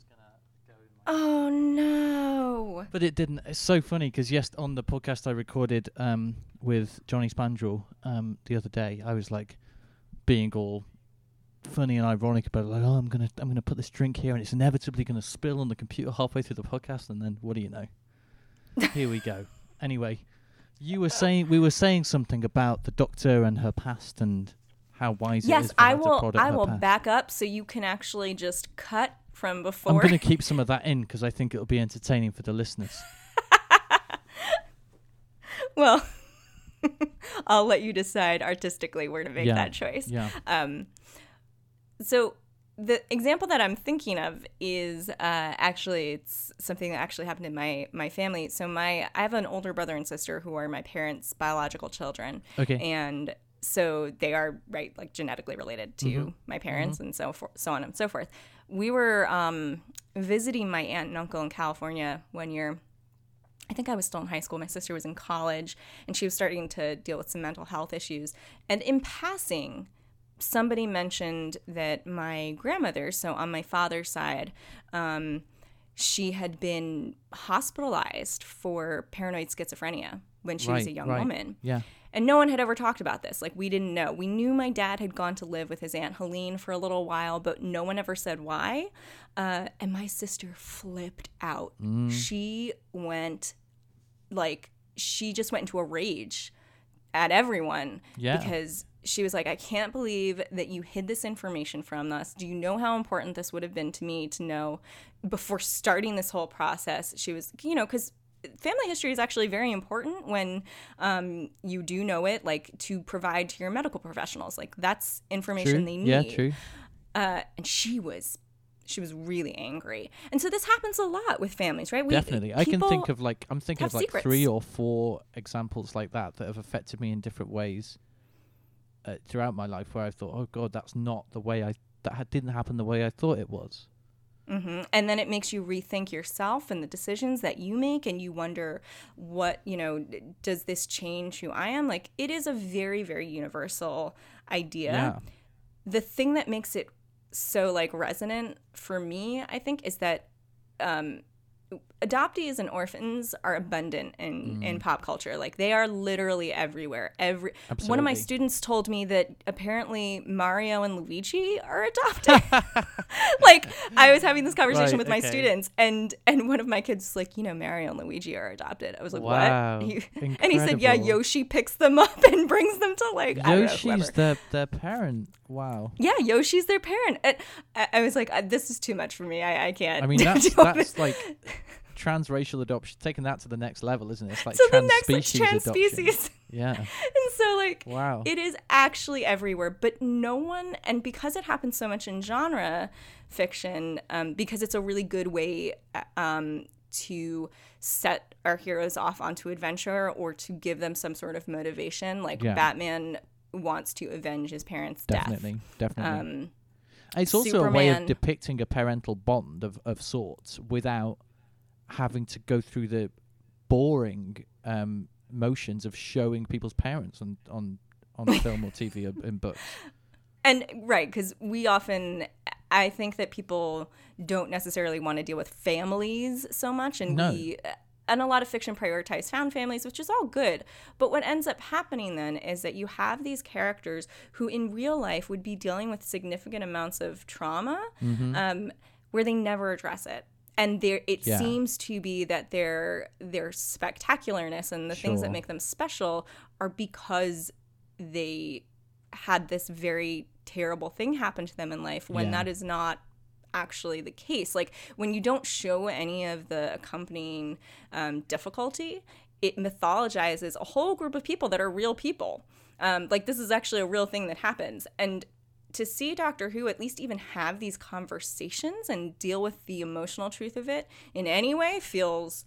Oh no. But it didn't. It's so funny because yes, on the podcast I recorded um, with Johnny Spandrel um, the other day, I was like being all funny and ironic about it, like, oh, I'm gonna I'm gonna put this drink here and it's inevitably gonna spill on the computer halfway through the podcast, and then what do you know? here we go. *laughs* Anyway, you were saying we were saying something about the doctor and her past and how wise it is Yes, I will. I will past. back up so you can actually just cut from I'm before. going to keep some of that in because I think it'll be entertaining for the listeners. *laughs* well, *laughs* I'll let you decide artistically where to make Yeah, that choice. Yeah. Um, so the example that I'm thinking of is uh, actually it's something that actually happened in my my family. So my I have an older brother and sister who are my parents' biological children. Okay. And so they are right like genetically related to Mm-hmm. my parents and so for, so on and so forth. We were um, visiting my aunt and uncle in California one year. I think I was still in high school. My sister was in college, and she was starting to deal with some mental health issues. And in passing, somebody mentioned that my grandmother, so on my father's side, um, she had been hospitalized for paranoid schizophrenia when she was a young right. woman. Yeah. And no one had ever talked about this. Like, we didn't know. We knew my dad had gone to live with his Aunt Helene for a little while, but no one ever said why. Uh, and my sister flipped out. Mm. She went, like, she just went into a rage at everyone Yeah. because she was like, I can't believe that you hid this information from us. Do you know how important this would have been to me to know before starting this whole process? She was, you know, because family history is actually very important when um, you do know it, like to provide to your medical professionals. Like that's information True. they need. Yeah, true. Uh, and she was. She was really angry, and so this happens a lot with families, right? We, Definitely. I can think of like I'm thinking of like secrets. three or four examples like that that have affected me in different ways uh, throughout my life where I thought, "Oh god, that's not the way I that ha- didn't happen the way I thought it was." Hmm And then it makes you rethink yourself and the decisions that you make, and you wonder, what, you know, does this change who I am? Like, it is a very, very universal idea. Yeah. The thing that makes it so, like, resonant for me, I think, is that um, adoptees and orphans are abundant in, in pop culture. Like, they are literally everywhere. Every One of my students told me that apparently Mario and Luigi are adopted. *laughs* like I was having this conversation Right, with my okay. students, and and one of my kids was like, you know, Mario and Luigi are adopted. I was like, Wow, what? He- and he said, yeah. Yoshi picks them up *laughs* and brings them to like Yoshi's their their parent. Wow. yeah, Yoshi's their parent. And I, I was like, uh, this is too much for me. I, I can't. I mean, *laughs* that's that's like transracial adoption, taking that to the next level, isn't it? It's like so the trans next like, species trans adoption. species. Yeah. *laughs* and so like Wow. it is actually everywhere but no one and because it happens so much in genre fiction um, because it's a really good way uh, um, to set our heroes off onto adventure or to give them some sort of motivation like Yeah. batman wants to avenge his parents Definitely. death Definitely. um, It's also a way of depicting a parental bond of, of sorts without having to go through the boring um, motions of showing people's parents on on, on *laughs* film or TV or in books. and right because we often i think that people don't necessarily want to deal with families so much and No. we and a lot of fiction prioritize found families which is all good but what ends up happening then is that you have these characters who in real life would be dealing with significant amounts of trauma Mm-hmm. um, where they never address it and there it Yeah. seems to be that their their spectacularness and the things that make them special are because they had this very terrible thing happen to them in life when Yeah. that is not actually the case like when you don't show any of the accompanying um, difficulty it mythologizes a whole group of people that are real people um, like this is actually a real thing that happens and to see Doctor Who at least even have these conversations and deal with the emotional truth of it in any way feels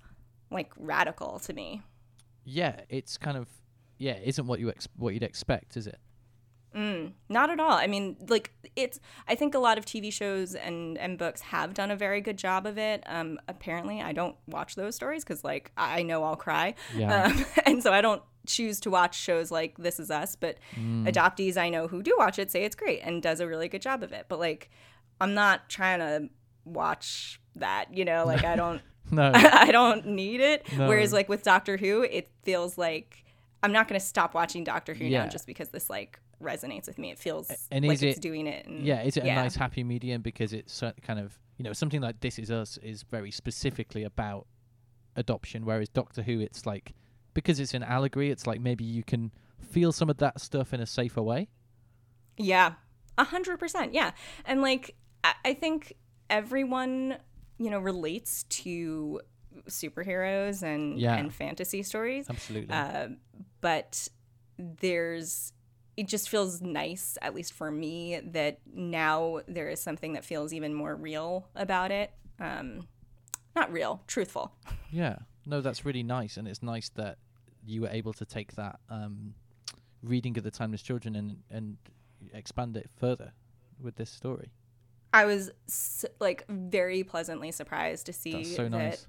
like radical to me. Yeah, it's kind of yeah, isn't what you ex- what you'd expect, is it? Not at all. I mean, like it's. I think a lot of TV shows and and books have done a very good job of it. Um, apparently, I don't watch those stories because like I know I'll cry, Yeah. um, *laughs* and so I don't choose to watch shows like This Is Us. But adoptees I know who do watch it say it's great and does a really good job of it. But like, I'm not trying to watch that, you know, like I don't *laughs* No. *laughs* I don't need it. No. Whereas like with Doctor Who, it feels like I'm not going to stop watching Doctor Who Yeah. now just because this like resonates with me. It feels and like is it's it- doing it. And, yeah, is it a nice happy medium because it's kind of you know something like This Is Us is very specifically about adoption, whereas Doctor Who it's like because it's an allegory, it's like maybe you can feel some of that stuff in a safer way. Yeah, a hundred percent. Yeah, and like I, I think everyone you know relates to superheroes and Yeah. and fantasy stories. Absolutely. Uh, but there's it just feels nice, at least for me, that now there is something that feels even more real about it. Um, not real, truthful. *laughs* Yeah, no, that's really nice, and it's nice that you were able to take that um, reading of the Timeless Children and and expand it further with this story. I was like very pleasantly surprised to see so that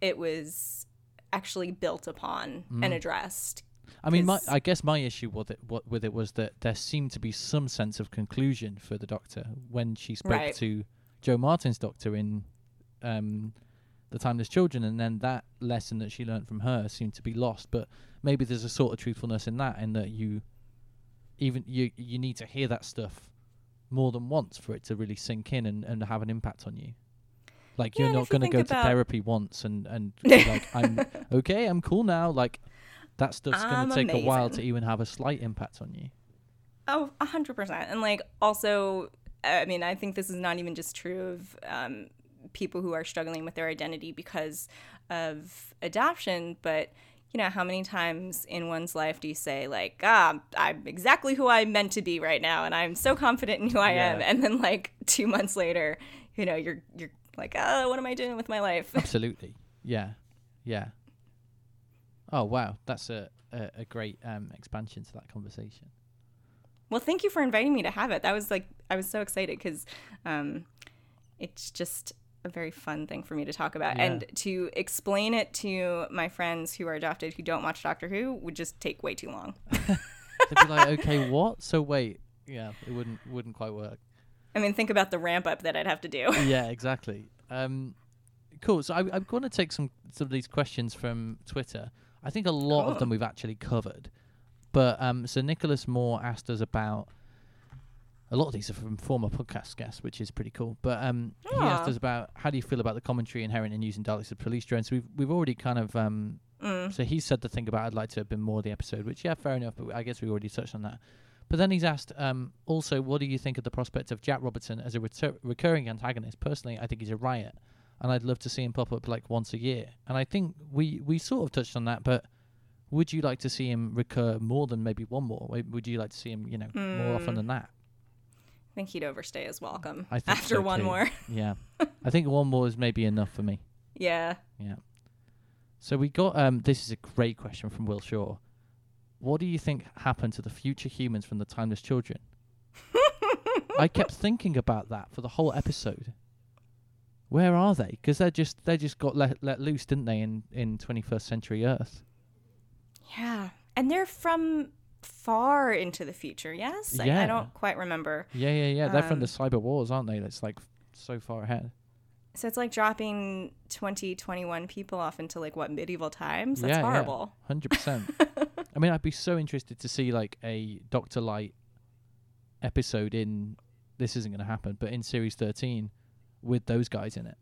it was actually built upon and addressed. I mean, my I guess my issue with it what with it was that there seemed to be some sense of conclusion for the Doctor when she spoke Right. to Jo Martin's Doctor in um, the Timeless Children, and then that lesson that she learned from her seemed to be lost. But maybe there's a sort of truthfulness in that, in that you even you you need to hear that stuff more than once for it to really sink in and, and have an impact on you. Like Yeah, you're not going to go to therapy once and and *laughs* be like I'm okay, I'm cool now. Like that stuff's going to take a while to even have a slight impact on you. Oh, a hundred percent. And like also, I mean, I think this is not even just true of um, people who are struggling with their identity because of adoption, but you know, how many times in one's life do you say like, ah, I'm exactly who I'm meant to be right now, and I'm so confident in who I am, and then like two months later, you know, you're you're like, oh, what am I doing with my life? *laughs* Absolutely. Yeah. Yeah. Oh wow, that's a a, a great um, expansion to that conversation. Well, thank you for inviting me to have it. That was like I was so excited because um, it's just a very fun thing for me to talk about, Yeah. and to explain it to my friends who are adopted who don't watch Doctor Who would just take way too long. *laughs* They'd be like, okay, what? So wait, yeah, it wouldn't wouldn't quite work. I mean, think about the ramp up that I'd have to do. *laughs* yeah, exactly. Um, cool. So I, I'm going to take some some of these questions from Twitter. I think a lot of them we've actually covered, but um, so Nicholas Moore asked us about. A lot of these are from former podcast guests, which is pretty cool. But um, he asked us about how do you feel about the commentary inherent in using Daleks as police drones. We've we've already kind of um, Mm. so he said the thing about I'd like to have been more the episode, which yeah, fair enough. But I guess we already touched on that. But then he's asked, um, also, what do you think of the prospect of Jack Robertson as a retur- recurring antagonist? Personally, I think he's a riot, and I'd love to see him pop up like once a year. And I think we we sort of touched on that, but would you like to see him recur more than maybe one more? Would you like to see him, you know, more often than that? I think he'd overstay his welcome I think after so one too. more. Yeah, *laughs* I think one more is maybe enough for me. yeah. Yeah. So we got um this is a great question from Will Shaw. What do you think happened to the future humans from the timeless children? *laughs* I kept thinking about that for the whole episode. Where are they? Because they just they just got let let loose, didn't they, in in 21st century Earth? Yeah. And they're from far into the future, yes? I, Yeah. I don't quite remember. Yeah, yeah, yeah. They're from the Um, cyber wars, aren't they? That's like so far ahead. So it's like dropping 20, 21 people off into like what medieval times? That's yeah, horrible. Hundred percent. *laughs* I mean, I'd be so interested to see like a Doctor-lite episode in. This isn't going to happen, but in series thirteen, with those guys in it.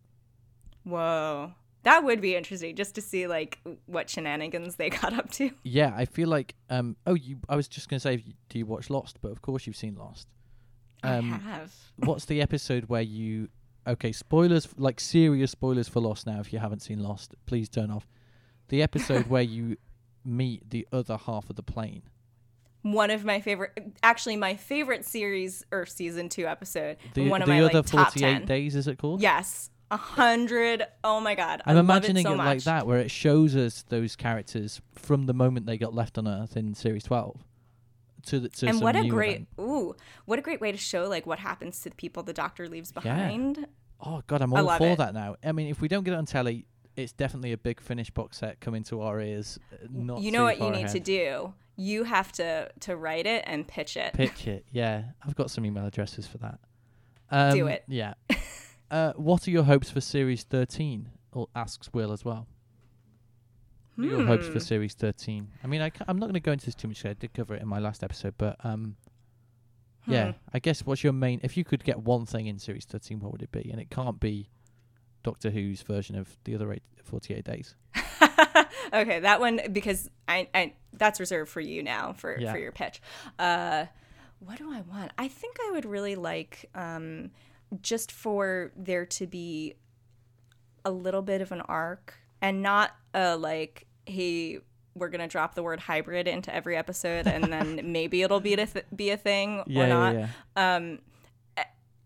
Whoa. That would be interesting just to see like what shenanigans they *laughs* got up to. Yeah, I feel like. Um. Oh, you. I was just going to say, do you watch Lost? But of course, you've seen Lost. Um. I have. *laughs* what's the episode where you? Okay, spoilers, like serious spoilers for Lost. Now, if you haven't seen Lost, please turn off. The episode *laughs* where you meet the other half of the plane. One of my favorite, actually my favorite series or season two episode. The, one of the my other like 48 days, is it called? Yes, a hundred. Oh my god, I I'm love imagining it, so it, like that, where it shows us those characters from the moment they got left on Earth in Series 12 to the, to and what a great, event. ooh, what a great way to show like what happens to the people the Doctor leaves behind. Oh god, I'm all for it. that now. I mean, if we don't get it on telly, it's definitely a Big Finish box set coming to our ears. uh, Not you know what you need to do. You have to to write it and pitch it. Pitch it, *laughs* yeah. I've got some email addresses for that. Um, Do it. Yeah. *laughs* uh, what are your hopes for series thirteen? Or asks Will as well. What are your hopes for Hmm. series thirteen? I mean, I am not going to go into this too much. I did cover it in my last episode, but um, yeah, Hmm. I guess what's your main? If you could get one thing in series thirteen, what would it be? And it can't be Doctor Who's version of the other eight, 48 days. *laughs* *laughs* okay, that one because I, I that's reserved for you now for Yeah. for your pitch. Uh, what do I want? I think I would really like um, just for there to be a little bit of an arc and not a like, hey, we're gonna drop the word hybrid into every episode and then *laughs* maybe it'll be a th- be a thing Yeah, or not. yeah. Um,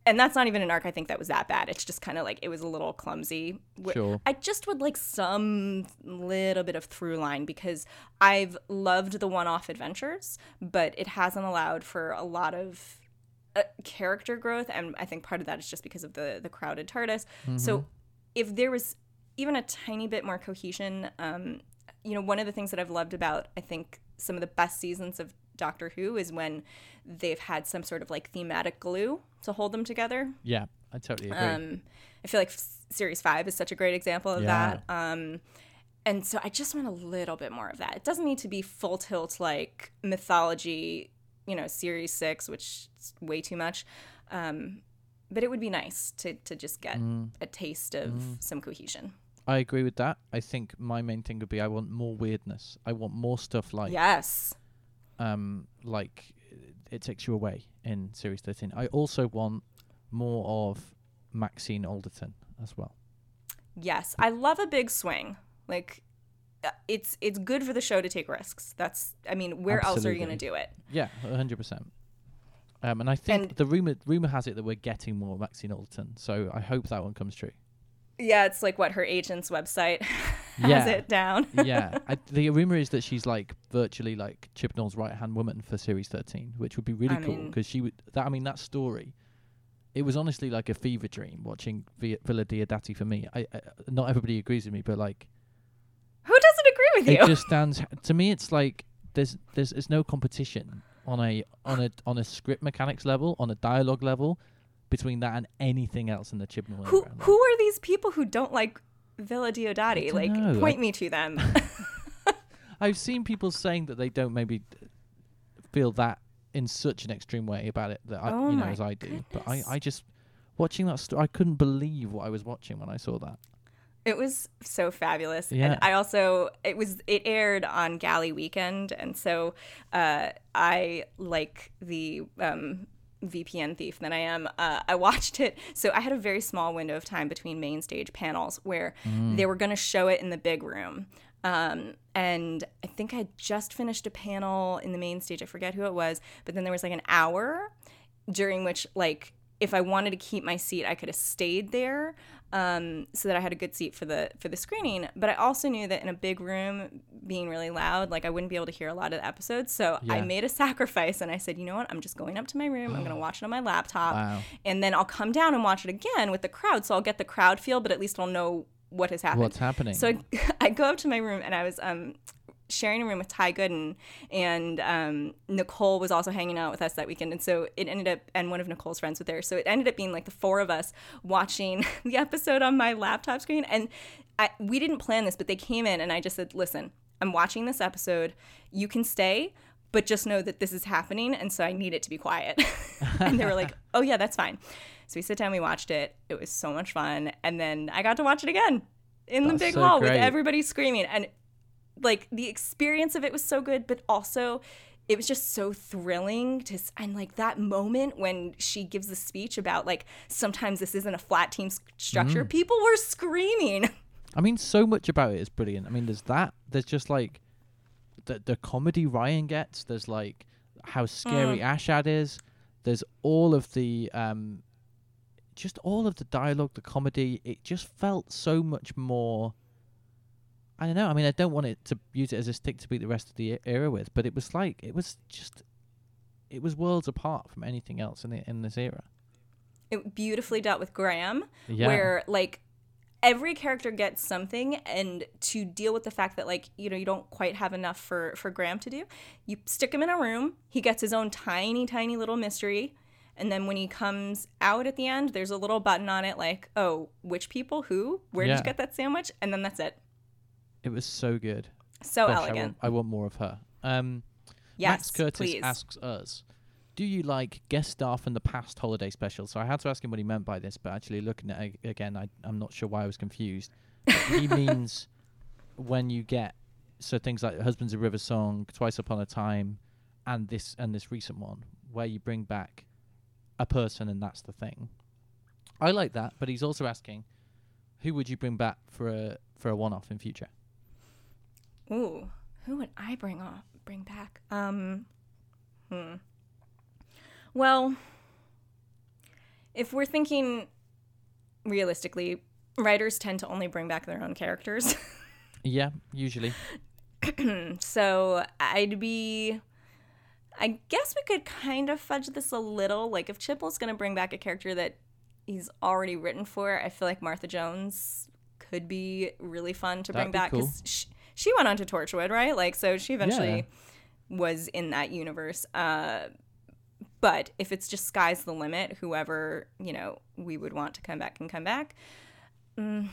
and that's not even an arc I think that was that bad. It's just kind of like it was a little clumsy. Sure. I just would like some little bit of through line because I've loved the one off adventures, but it hasn't allowed for a lot of uh, character growth. And I think part of that is just because of the, the crowded TARDIS. So if there was even a tiny bit more cohesion, um, you know, one of the things that I've loved about, I think, some of the best seasons of Doctor Who is when they've had some sort of like thematic glue to hold them together. Yeah, I totally agree. Um, I feel like Series 5 is such a great example of Yeah. that. Um, and so I just want a little bit more of that. It doesn't need to be full tilt like mythology, you know, Series 6, which is way too much. Um, but it would be nice to, to just get Mm. a taste of some cohesion. I agree with that. I think my main thing would be I want more weirdness. I want more stuff like yes. Um like it takes you away in series 13. I also want more of Maxine Alderton as well. Yes. I love a big swing. Like, uh, it's it's good for the show to take risks. That's I mean, where else are you going to do it? Yeah, 100%. Um, and I think And- the rumor rumor has it that we're getting more Maxine Alderton, so I hope that one comes true. Yeah, it's like what her agent's website *laughs* has Yeah. it down. *laughs* yeah, *laughs* I, the rumor is that she's like virtually like Chibnall's right hand woman for series thirteen, which would be really I cool because she would. That I mean, that story, it was honestly like a fever dream watching Vi- Villa Diodati for me. I, I not everybody agrees with me, but like Who doesn't agree with it you? It just stands to me. It's like there's there's there's no competition on a on a on a script mechanics level, on a dialogue level, between that and anything else in the Chibnall who who are these people who don't like Villa Diodati? Like, know. point I- me to them. *laughs* *laughs* I've seen people saying that they don't maybe feel that in such an extreme way about it that I, Oh you know as I do. But I. I just watching that story, I couldn't believe what I was watching when I saw that. It was so fabulous. Yeah. And I also it was it aired on Gally Weekend and so uh I like the um VPN thief than I am. Uh, I watched it. So I had a very small window of time between main stage panels where they were going to show it in the big room. Um, and I think I just finished a panel in the main stage. I forget who it was, but then there was like an hour during which like if I wanted to keep my seat, I could have stayed there um, so that I had a good seat for the for the screening. But I also knew that in a big room, being really loud, like I wouldn't be able to hear a lot of the episodes. So I made a sacrifice and I said, you know what? I'm just going up to my room. I'm going *gasps* to watch it on my laptop, Wow. and then I'll come down and watch it again with the crowd. So I'll get the crowd feel, but at least I'll know what has happened. What's happening? So I, *laughs* I go up to my room and I was um, sharing a room with Ty Gooden, and um, Nicole was also hanging out with us that weekend. And so it ended up, and one of Nicole's friends was there. So it ended up being like the four of us watching *laughs* the episode on my laptop screen. And I, we didn't plan this, but they came in and I just said, listen, I'm watching this episode. You can stay. But just know that this is happening, and so I need it to be quiet. *laughs* and they were like, *laughs* "Oh yeah, that's fine." So we sit down, we watched it. It was so much fun, and then I got to watch it again in the That's big so hall with everybody screaming and like the experience of it was so good but also it was just so thrilling to and like that moment when she gives the speech about like sometimes this isn't a flat team structure Mm. people were screaming *laughs* I mean, so much about it is brilliant. I mean, there's that. There's just like the the comedy Ryan gets. There's like how scary Mm. Ashad is. There's all of the um, just all of the dialogue, the comedy. It just felt so much more. I don't know. I mean, I don't want it to use it as a stick to beat the rest of the era with, but it was like it was just, it was worlds apart from anything else in the, in this era. it beautifully dealt with graham Yeah. where like every character gets something and to deal with the fact that like you know you don't quite have enough for for graham to do you stick him in a room he gets his own tiny tiny little mystery And then when he comes out at the end, there's a little button on it like, oh, which people, who, where did you get that sandwich? And then that's it. It was so good. So Gosh, I elegant. want, I want more of her. Um, yes, Max Curtis please. asks us, "Do you like guest star from the past holiday special?" So I had to ask him what he meant by this, but actually looking at it again, I, I'm not sure why I was confused. he *laughs* means when you get so things like Husbands of River Song, Twice Upon a Time, and this and this recent one where you bring back a person and that's the thing. I like that, but he's also asking, who would you bring back for a for a one-off in future? Ooh, who would I bring off, bring back? Um, hmm. Well, if we're thinking realistically, writers tend to only bring back their own characters. *laughs* Yeah, usually. *clears throat* so I'd be. I guess we could kind of fudge this a little. Like, if Chibnall's going to bring back a character that he's already written for, I feel like Martha Jones could be really fun to That'd bring back cool. because she, she went on to Torchwood, right? Like, so she eventually was in that universe. Uh, but if it's just sky's the limit, whoever you know we would want to come back can come back. Mm,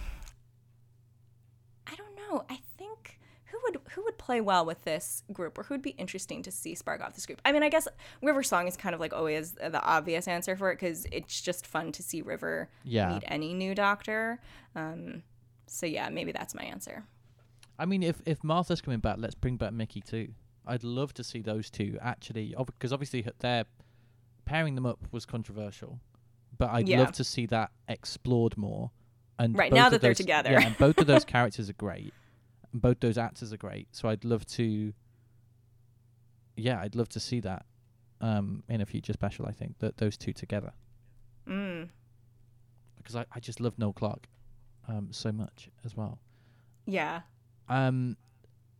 I don't know. I think who would who would play well with this group, or who would be interesting to see spark off this group. I mean, I guess River Song is kind of like always the obvious answer for it because it's just fun to see River Yeah. meet any new Doctor. Um, so yeah, maybe that's my answer. I mean, if if Martha's coming back, let's bring back Mickey too. I'd love to see those two actually, because obviously h- their pairing them up was controversial, but I'd Yeah. love to see that explored more. And Right, now that they're those- together. yeah, and both of those *laughs* characters are great, and both those actors are great. So I'd love to, yeah, I'd love to see that um, in a future special. I think that those two together, Mm. because I, I just love Noel Clarke um, so much as well. Yeah. Um,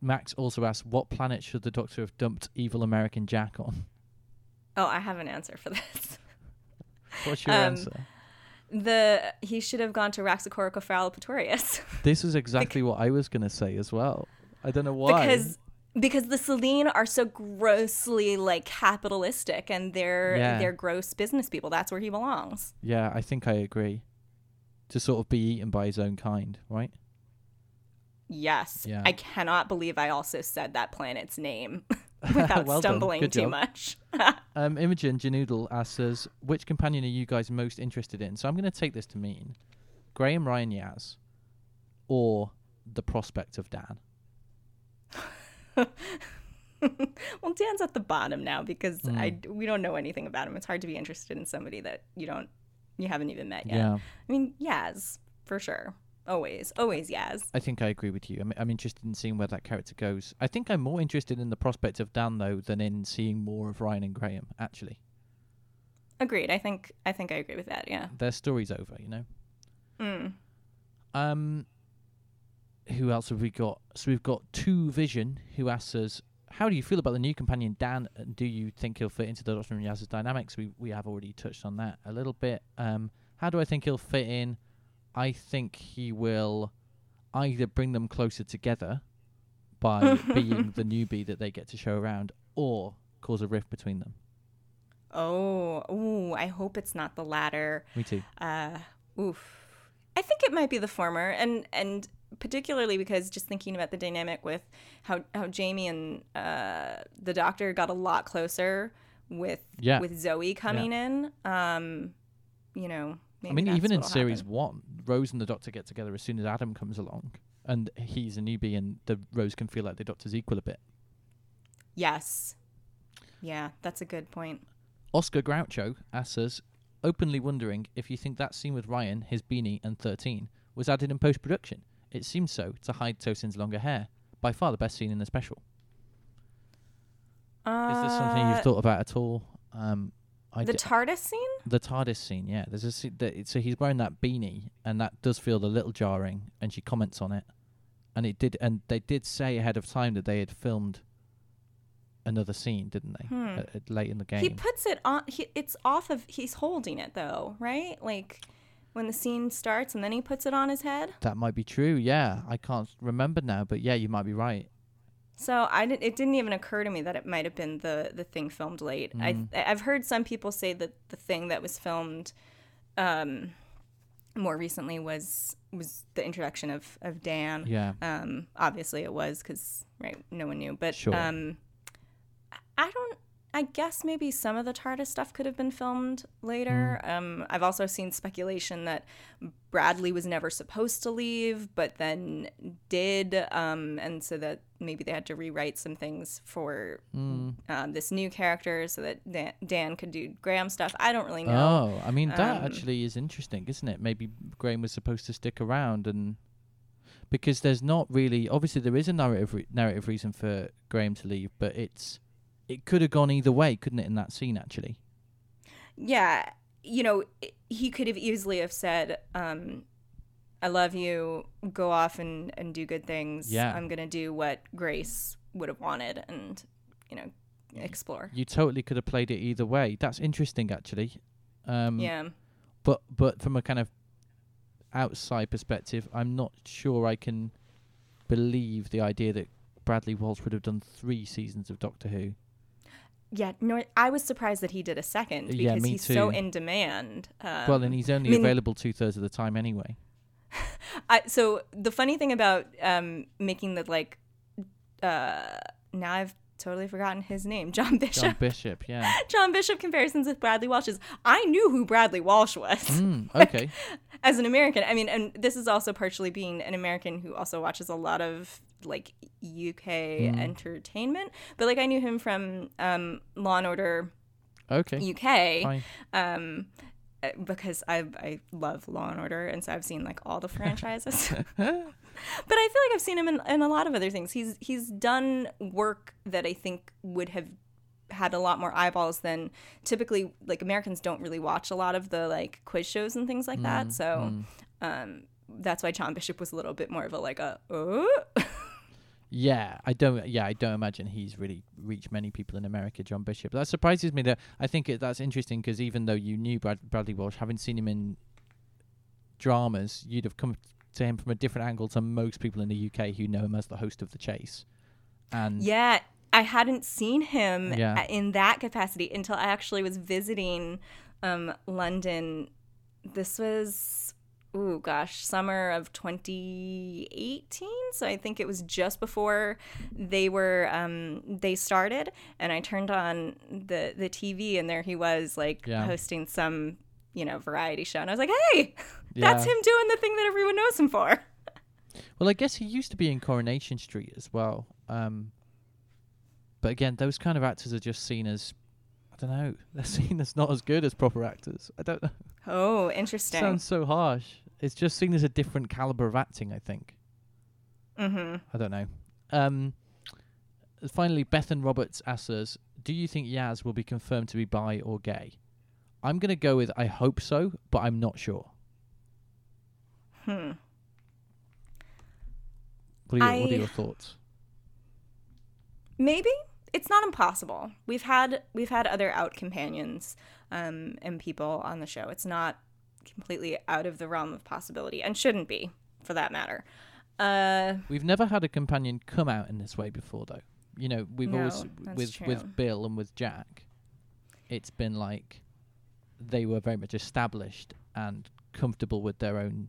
Max also asks, "What planet should the Doctor have dumped evil American Jack on?" Oh, I have an answer for this. *laughs* What's your Um, answer? The he should have gone to Raxacoricofallapatorius *laughs* This is exactly what I was gonna say as well. I don't know why. because because the Slitheen are so grossly like capitalistic and they're Yeah. they're gross business people. That's where he belongs. yeah, I think I agree. To sort of be eaten by his own kind, right? Yes. Yeah. I cannot believe I also said that planet's name *laughs* *laughs* without Well stumbling too job. much. *laughs* Um, Imogen Janoodle asks us, which companion are you guys most interested in? So I'm going to take this to mean Graham Ryan Yaz or the prospect of Dan. well, Dan's at the bottom now because Hmm. I we don't know anything about him. It's hard to be interested in somebody that you don't you haven't even met yet. Yeah, I mean, Yaz for sure. Always, always Yaz. I think I agree with you. I'm, I'm interested in seeing where that character goes. I think I'm more interested in the prospect of Dan though than in seeing more of Ryan and Graham. Actually, Agreed. I think I think I agree with that. Yeah. their story's over. You know. Mm. Um, who else have we got? So we've got Two Vision, who asks us, "How do you feel about the new companion Dan? And do you think he'll fit into the Doctor and Yaz's dynamics?" We we have already touched on that a little bit. Um, how do I think he'll fit in? I think he will either bring them closer together by *laughs* being the newbie that they get to show around, or cause a rift between them. Oh, ooh, I hope it's not the latter. Me too. Uh, oof. I think it might be the former, and and particularly because just thinking about the dynamic with how how Jamie and uh, the Doctor got a lot closer with Yeah. with Zoe coming in. Um, you know, maybe I mean, even in series happen. one, Rose and the Doctor get together as soon as Adam comes along, and he's a newbie, and the Rose can feel like the Doctor's equal a bit. Yes. Yeah, that's a good point. Oscar Groucho asks us, openly wondering if you think that scene with Ryan, his beanie, and 13 was added in post production. It seems so to hide Tosin's longer hair. By far the best scene in the special. Is this something Uh, you've thought about at all? Um, I the d- TARDIS scene? the TARDIS scene, yeah. There's a scene that, so he's wearing that beanie, and that does feel a little jarring. And she comments on it, and it did, and they did say ahead of time that they had filmed another scene, didn't they? Hmm. At, at late in the game. He puts it on. He, it's off of. He's holding it though, right? Like when the scene starts, and then he puts it on his head. That might be true. Yeah, I can't remember now, but yeah, you might be right. So I did, it didn't even occur to me that it might have been the the thing filmed late. I I've heard some people say that the thing that was filmed um, more recently was was the introduction of of Dan. Yeah. Um, obviously it was because right, no one knew. But Sure. um, I don't. I guess maybe some of the TARDIS stuff could have been filmed later. Mm. Um, I've also seen speculation that Bradley was never supposed to leave, but then did, um, and so that maybe they had to rewrite some things for Mm. um, this new character so that Dan, Dan could do Graham stuff. I don't really know. Oh, I mean that Um, actually is interesting, isn't it? Maybe Graham was supposed to stick around, and because there's not really, obviously there is a narrative re- narrative reason for Graham to leave, but it's it could have gone either way, couldn't it? In that scene, actually. yeah you know he could have easily have said um i love you go off and and do good things Yeah. i'm gonna do what grace would have wanted and you know explore You totally could have played it either way. That's interesting, actually. Um, yeah But but from a kind of outside perspective, I'm not sure I can believe the idea that Bradley Walsh would have done three seasons of Doctor Who. yeah nor i was surprised that he did a second because Yeah, he's so in demand um, well, and he's only I mean- available two thirds of the time anyway. I, so the funny thing about um making the like uh now i've totally forgotten his name john bishop John Bishop, yeah. *laughs* John Bishop comparisons with Bradley Walsh is I knew who Bradley Walsh was *laughs* Mm, okay. as an American. I mean, and this is also partially being an American who also watches a lot of like UK entertainment. But like I knew him from um, Law and Order Okay. UK um, because I I love Law and Order, and so I've seen like all the *laughs* franchises. but I feel like I've seen him in, in a lot of other things. He's he's done work that I think would have had a lot more eyeballs than typically like Americans don't really watch a lot of the like quiz shows and things like that. Mm, so mm. um that's why John Bishop was a little bit more of a like a oh *laughs* Yeah, I don't. Yeah, I don't imagine he's really reached many people in America. John Bishop. That surprises me. That I think it, that's interesting because even though you knew Brad, Bradley Walsh, having seen him in dramas, you'd have come to him from a different angle to most people in the UK who know him as the host of The Chase. And Yeah, I hadn't seen him Yeah. in that capacity until I actually was visiting um, London. This was, oh gosh, summer of 2018. So I think it was just before they were um, they started, and I turned on the the TV, and there he was, like Yeah. hosting some you know variety show, and I was like, hey, *laughs* that's him doing the thing that everyone knows him for. Well, I guess he used to be in Coronation Street as well. Um, but again, those kind of actors are just seen as, I don't know, *laughs* they're seen as not as good as proper actors. I don't know. Oh, interesting. Sounds so harsh. It's just seen as a different caliber of acting, I think. mm-hmm. I don't know. Um, finally, Bethan Roberts asks us, do you think Yaz will be confirmed to be bi or gay? I'm going to go with I hope so, but I'm not sure. Hmm. What are your, what are your thoughts? maybe it's not impossible we've had we've had other out companions um, and people on the show it's not completely out of the realm of possibility and shouldn't be for that matter uh We've never had a companion come out in this way before, though. You know, we've No, always with true. with Bill and with Jack. It's been like they were very much established and comfortable with their own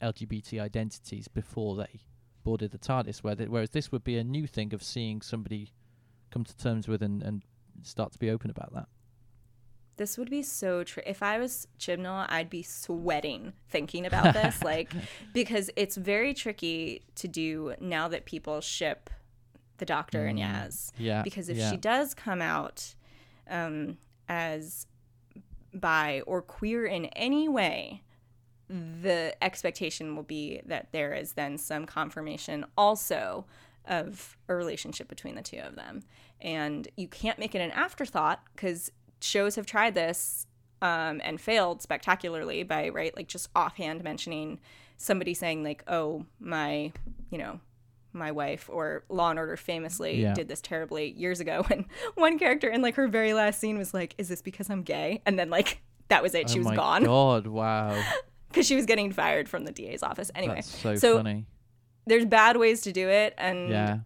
LGBT identities before they boarded the TARDIS. Whereas this would be a new thing of seeing somebody come to terms with and, and start to be open about that. This would be so true if i was chibnall i'd be sweating thinking about this *laughs* like because it's very tricky to do now that people ship the doctor and yaz Yeah, because if yeah. she does come out um, as bi or queer in any way, the expectation will be that there is then some confirmation also of a relationship between the two of them. And you can't make it an afterthought because shows have tried this um, and failed spectacularly by, right, like just offhand mentioning somebody saying, like, oh, my, you know, my wife or Law and Order famously Yeah. did this terribly years ago *laughs* when one character in like her very last scene was like, "Is this because I'm gay?" And then like that was it. She oh was my gone God! Wow, *laughs* because she was getting fired from the DA's office. Anyway, that's so, so funny. there's bad ways to do it, and Yeah,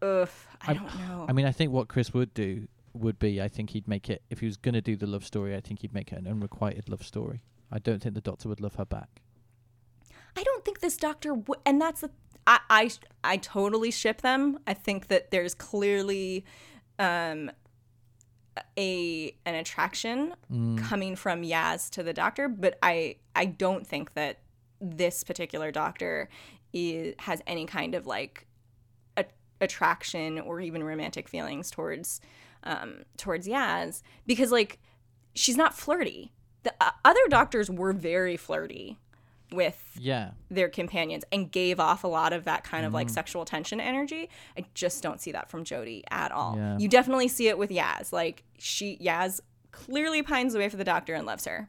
ugh, I I- don't know. I mean, I think what Chris would do would be, I think he'd make it if he was going to do the love story. I think he'd make it an unrequited love story. I don't think the Doctor would love her back. I don't think this doctor w- and that's the I, I I totally ship them. I think that there's clearly um a an attraction coming from Yaz to the doctor, but I I don't think that this particular doctor is has any kind of like a, attraction or even romantic feelings towards um towards Yaz because like she's not flirty. The uh, other doctors were very flirty with Yeah, their companions and gave off a lot of that kind of Mm. like sexual tension energy. I just don't see that from Jodie at all. Yeah. You definitely see it with Yaz. Like she Yaz clearly pines away for the doctor and loves her.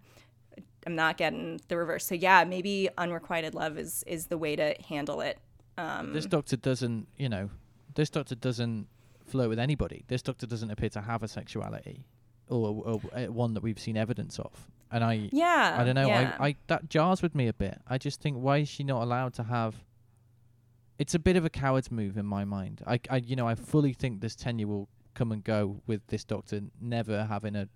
I'm not getting the reverse. So yeah, maybe unrequited love is is the way to handle it. Um this Doctor doesn't, you know, this Doctor doesn't flirt with anybody. This Doctor doesn't appear to have a sexuality, or, or, uh, one that we've seen evidence of. And I, yeah. I don't know. yeah. I, I that jars with me a bit. I just think why is she not allowed to have? It's a bit of a coward's move in my mind. I, I you know, I fully think this tenure will come and go with this doctor never having a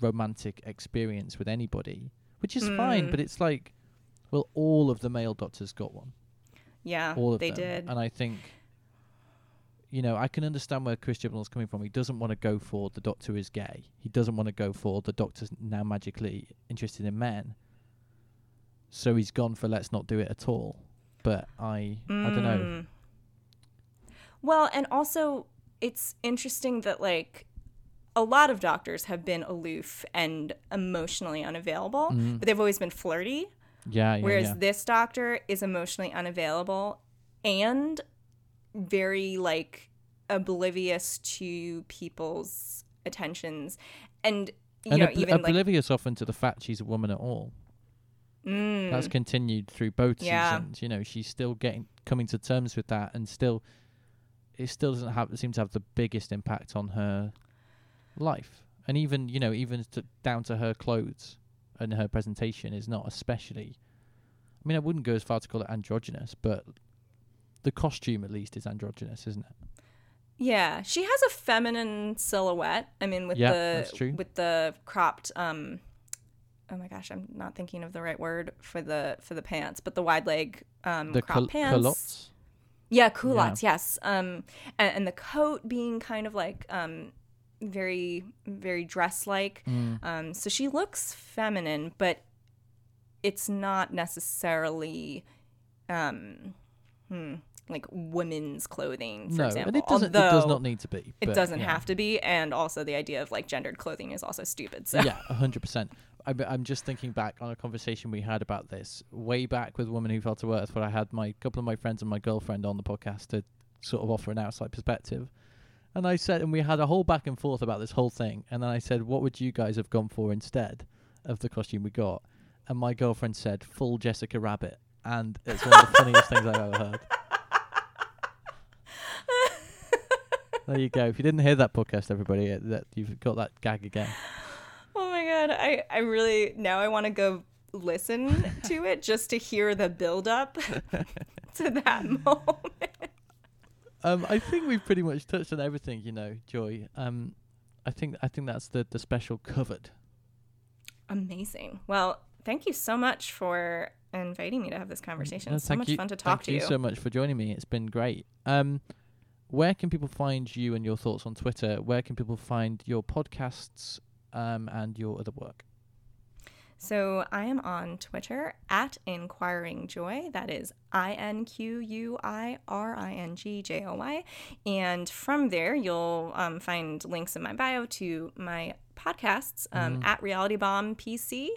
romantic experience with anybody, which is fine. Mm. But it's like, well, all of the male doctors got one. yeah, All of they them, did. and I think. You know, I can understand where Chris Chibnall's coming from. He doesn't want to go for the Doctor is gay. He doesn't want to go for the Doctor's now magically interested in men. So he's gone for let's not do it at all. But I, I don't know. Mm. Well, and also it's interesting that like a lot of doctors have been aloof and emotionally unavailable, Mm-hmm. but they've always been flirty. Yeah, yeah, Whereas yeah. this doctor is emotionally unavailable and very like oblivious to people's attentions. And you and know, ob- even like oblivious often to the fact she's a woman at all. mm, That's continued through both Yeah. seasons. You know, she's still getting coming to terms with that, and still, it still doesn't have seem to have the biggest impact on her life. And even you know, even to, down to her clothes and her presentation is not especially. I mean, I wouldn't go as far to call it androgynous, but the costume at least is androgynous, isn't it? Yeah, she has a feminine silhouette. I mean, with Yeah, the that's true. with the cropped. Um, oh my gosh, I'm not thinking of the right word for the for the pants, but the wide leg um, The crop cul- pants. culottes. Yeah, culottes. Yes. Um, and, and the coat being kind of like um, very very dress like. Mm. Um, so she looks feminine, but it's not necessarily um, hmm, like women's clothing. For no, example, it doesn't. it does not need to be. it doesn't yeah. have to be, and also the idea of like gendered clothing is also stupid. So Yeah, a hundred percent. I'm I'm just thinking back on a conversation we had about this way back with Woman Who Fell to Earth, where I had my couple of my friends and my girlfriend on the podcast to sort of offer an outside perspective. And I said, and we had a whole back and forth about this whole thing. And then I said, what would you guys have gone for instead of the costume we got? And my girlfriend said, full Jessica Rabbit. And it's one of the funniest things I've ever heard. There you go. If you didn't hear that podcast, everybody, uh, that you've got that gag again. *laughs* Oh my god, I I really now I want to go listen *laughs* to it just to hear the build up *laughs* to that moment. Um, I think we've pretty much touched on everything, you know, Joy. Um, I think I think that's the the special covered. Amazing. Well, thank you so much for inviting me to have this conversation. No, it's so much you, fun to talk thank to you Thank you. so much for joining me. It's been great. Um, where can people find you and your thoughts on Twitter? Where can people find your podcasts um, and your other work? So I am on Twitter at Inquiring Joy. That is I N Q U I R I N G J O Y. And from there, you'll um, find links in my bio to my podcasts um, at Reality Bomb PC.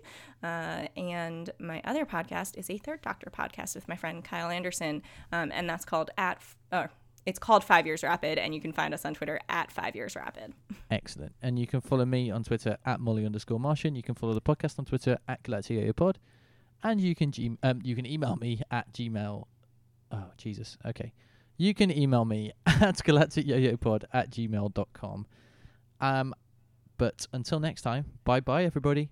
Uh, and my other podcast is a Third Doctor podcast with my friend Kyle Anderson. Um, and that's called at. F- uh, it's called Five Years Rapid, and you can find us on Twitter at Five Years Rapid. Excellent. And you can follow me on Twitter at Molly underscore Martian. You can follow the podcast on Twitter at Galactic Pod. And you can g- um, you can email me at gmail. Oh, Jesus. Okay. You can email me *laughs* at galacticyoyopod at gmail.com. Um, but until next time, bye bye, everybody.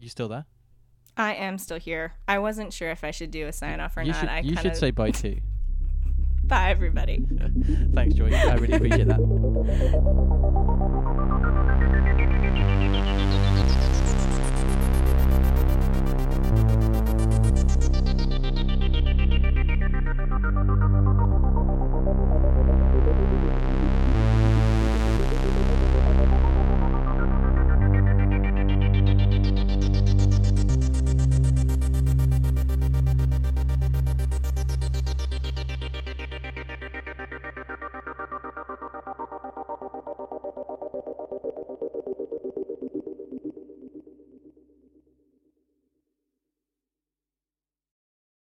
You still there? I am still here. I wasn't sure if I should do a sign off or You not. should I you should say bye too. *laughs* bye, everybody. *laughs* Thanks, Joy. I really appreciate that.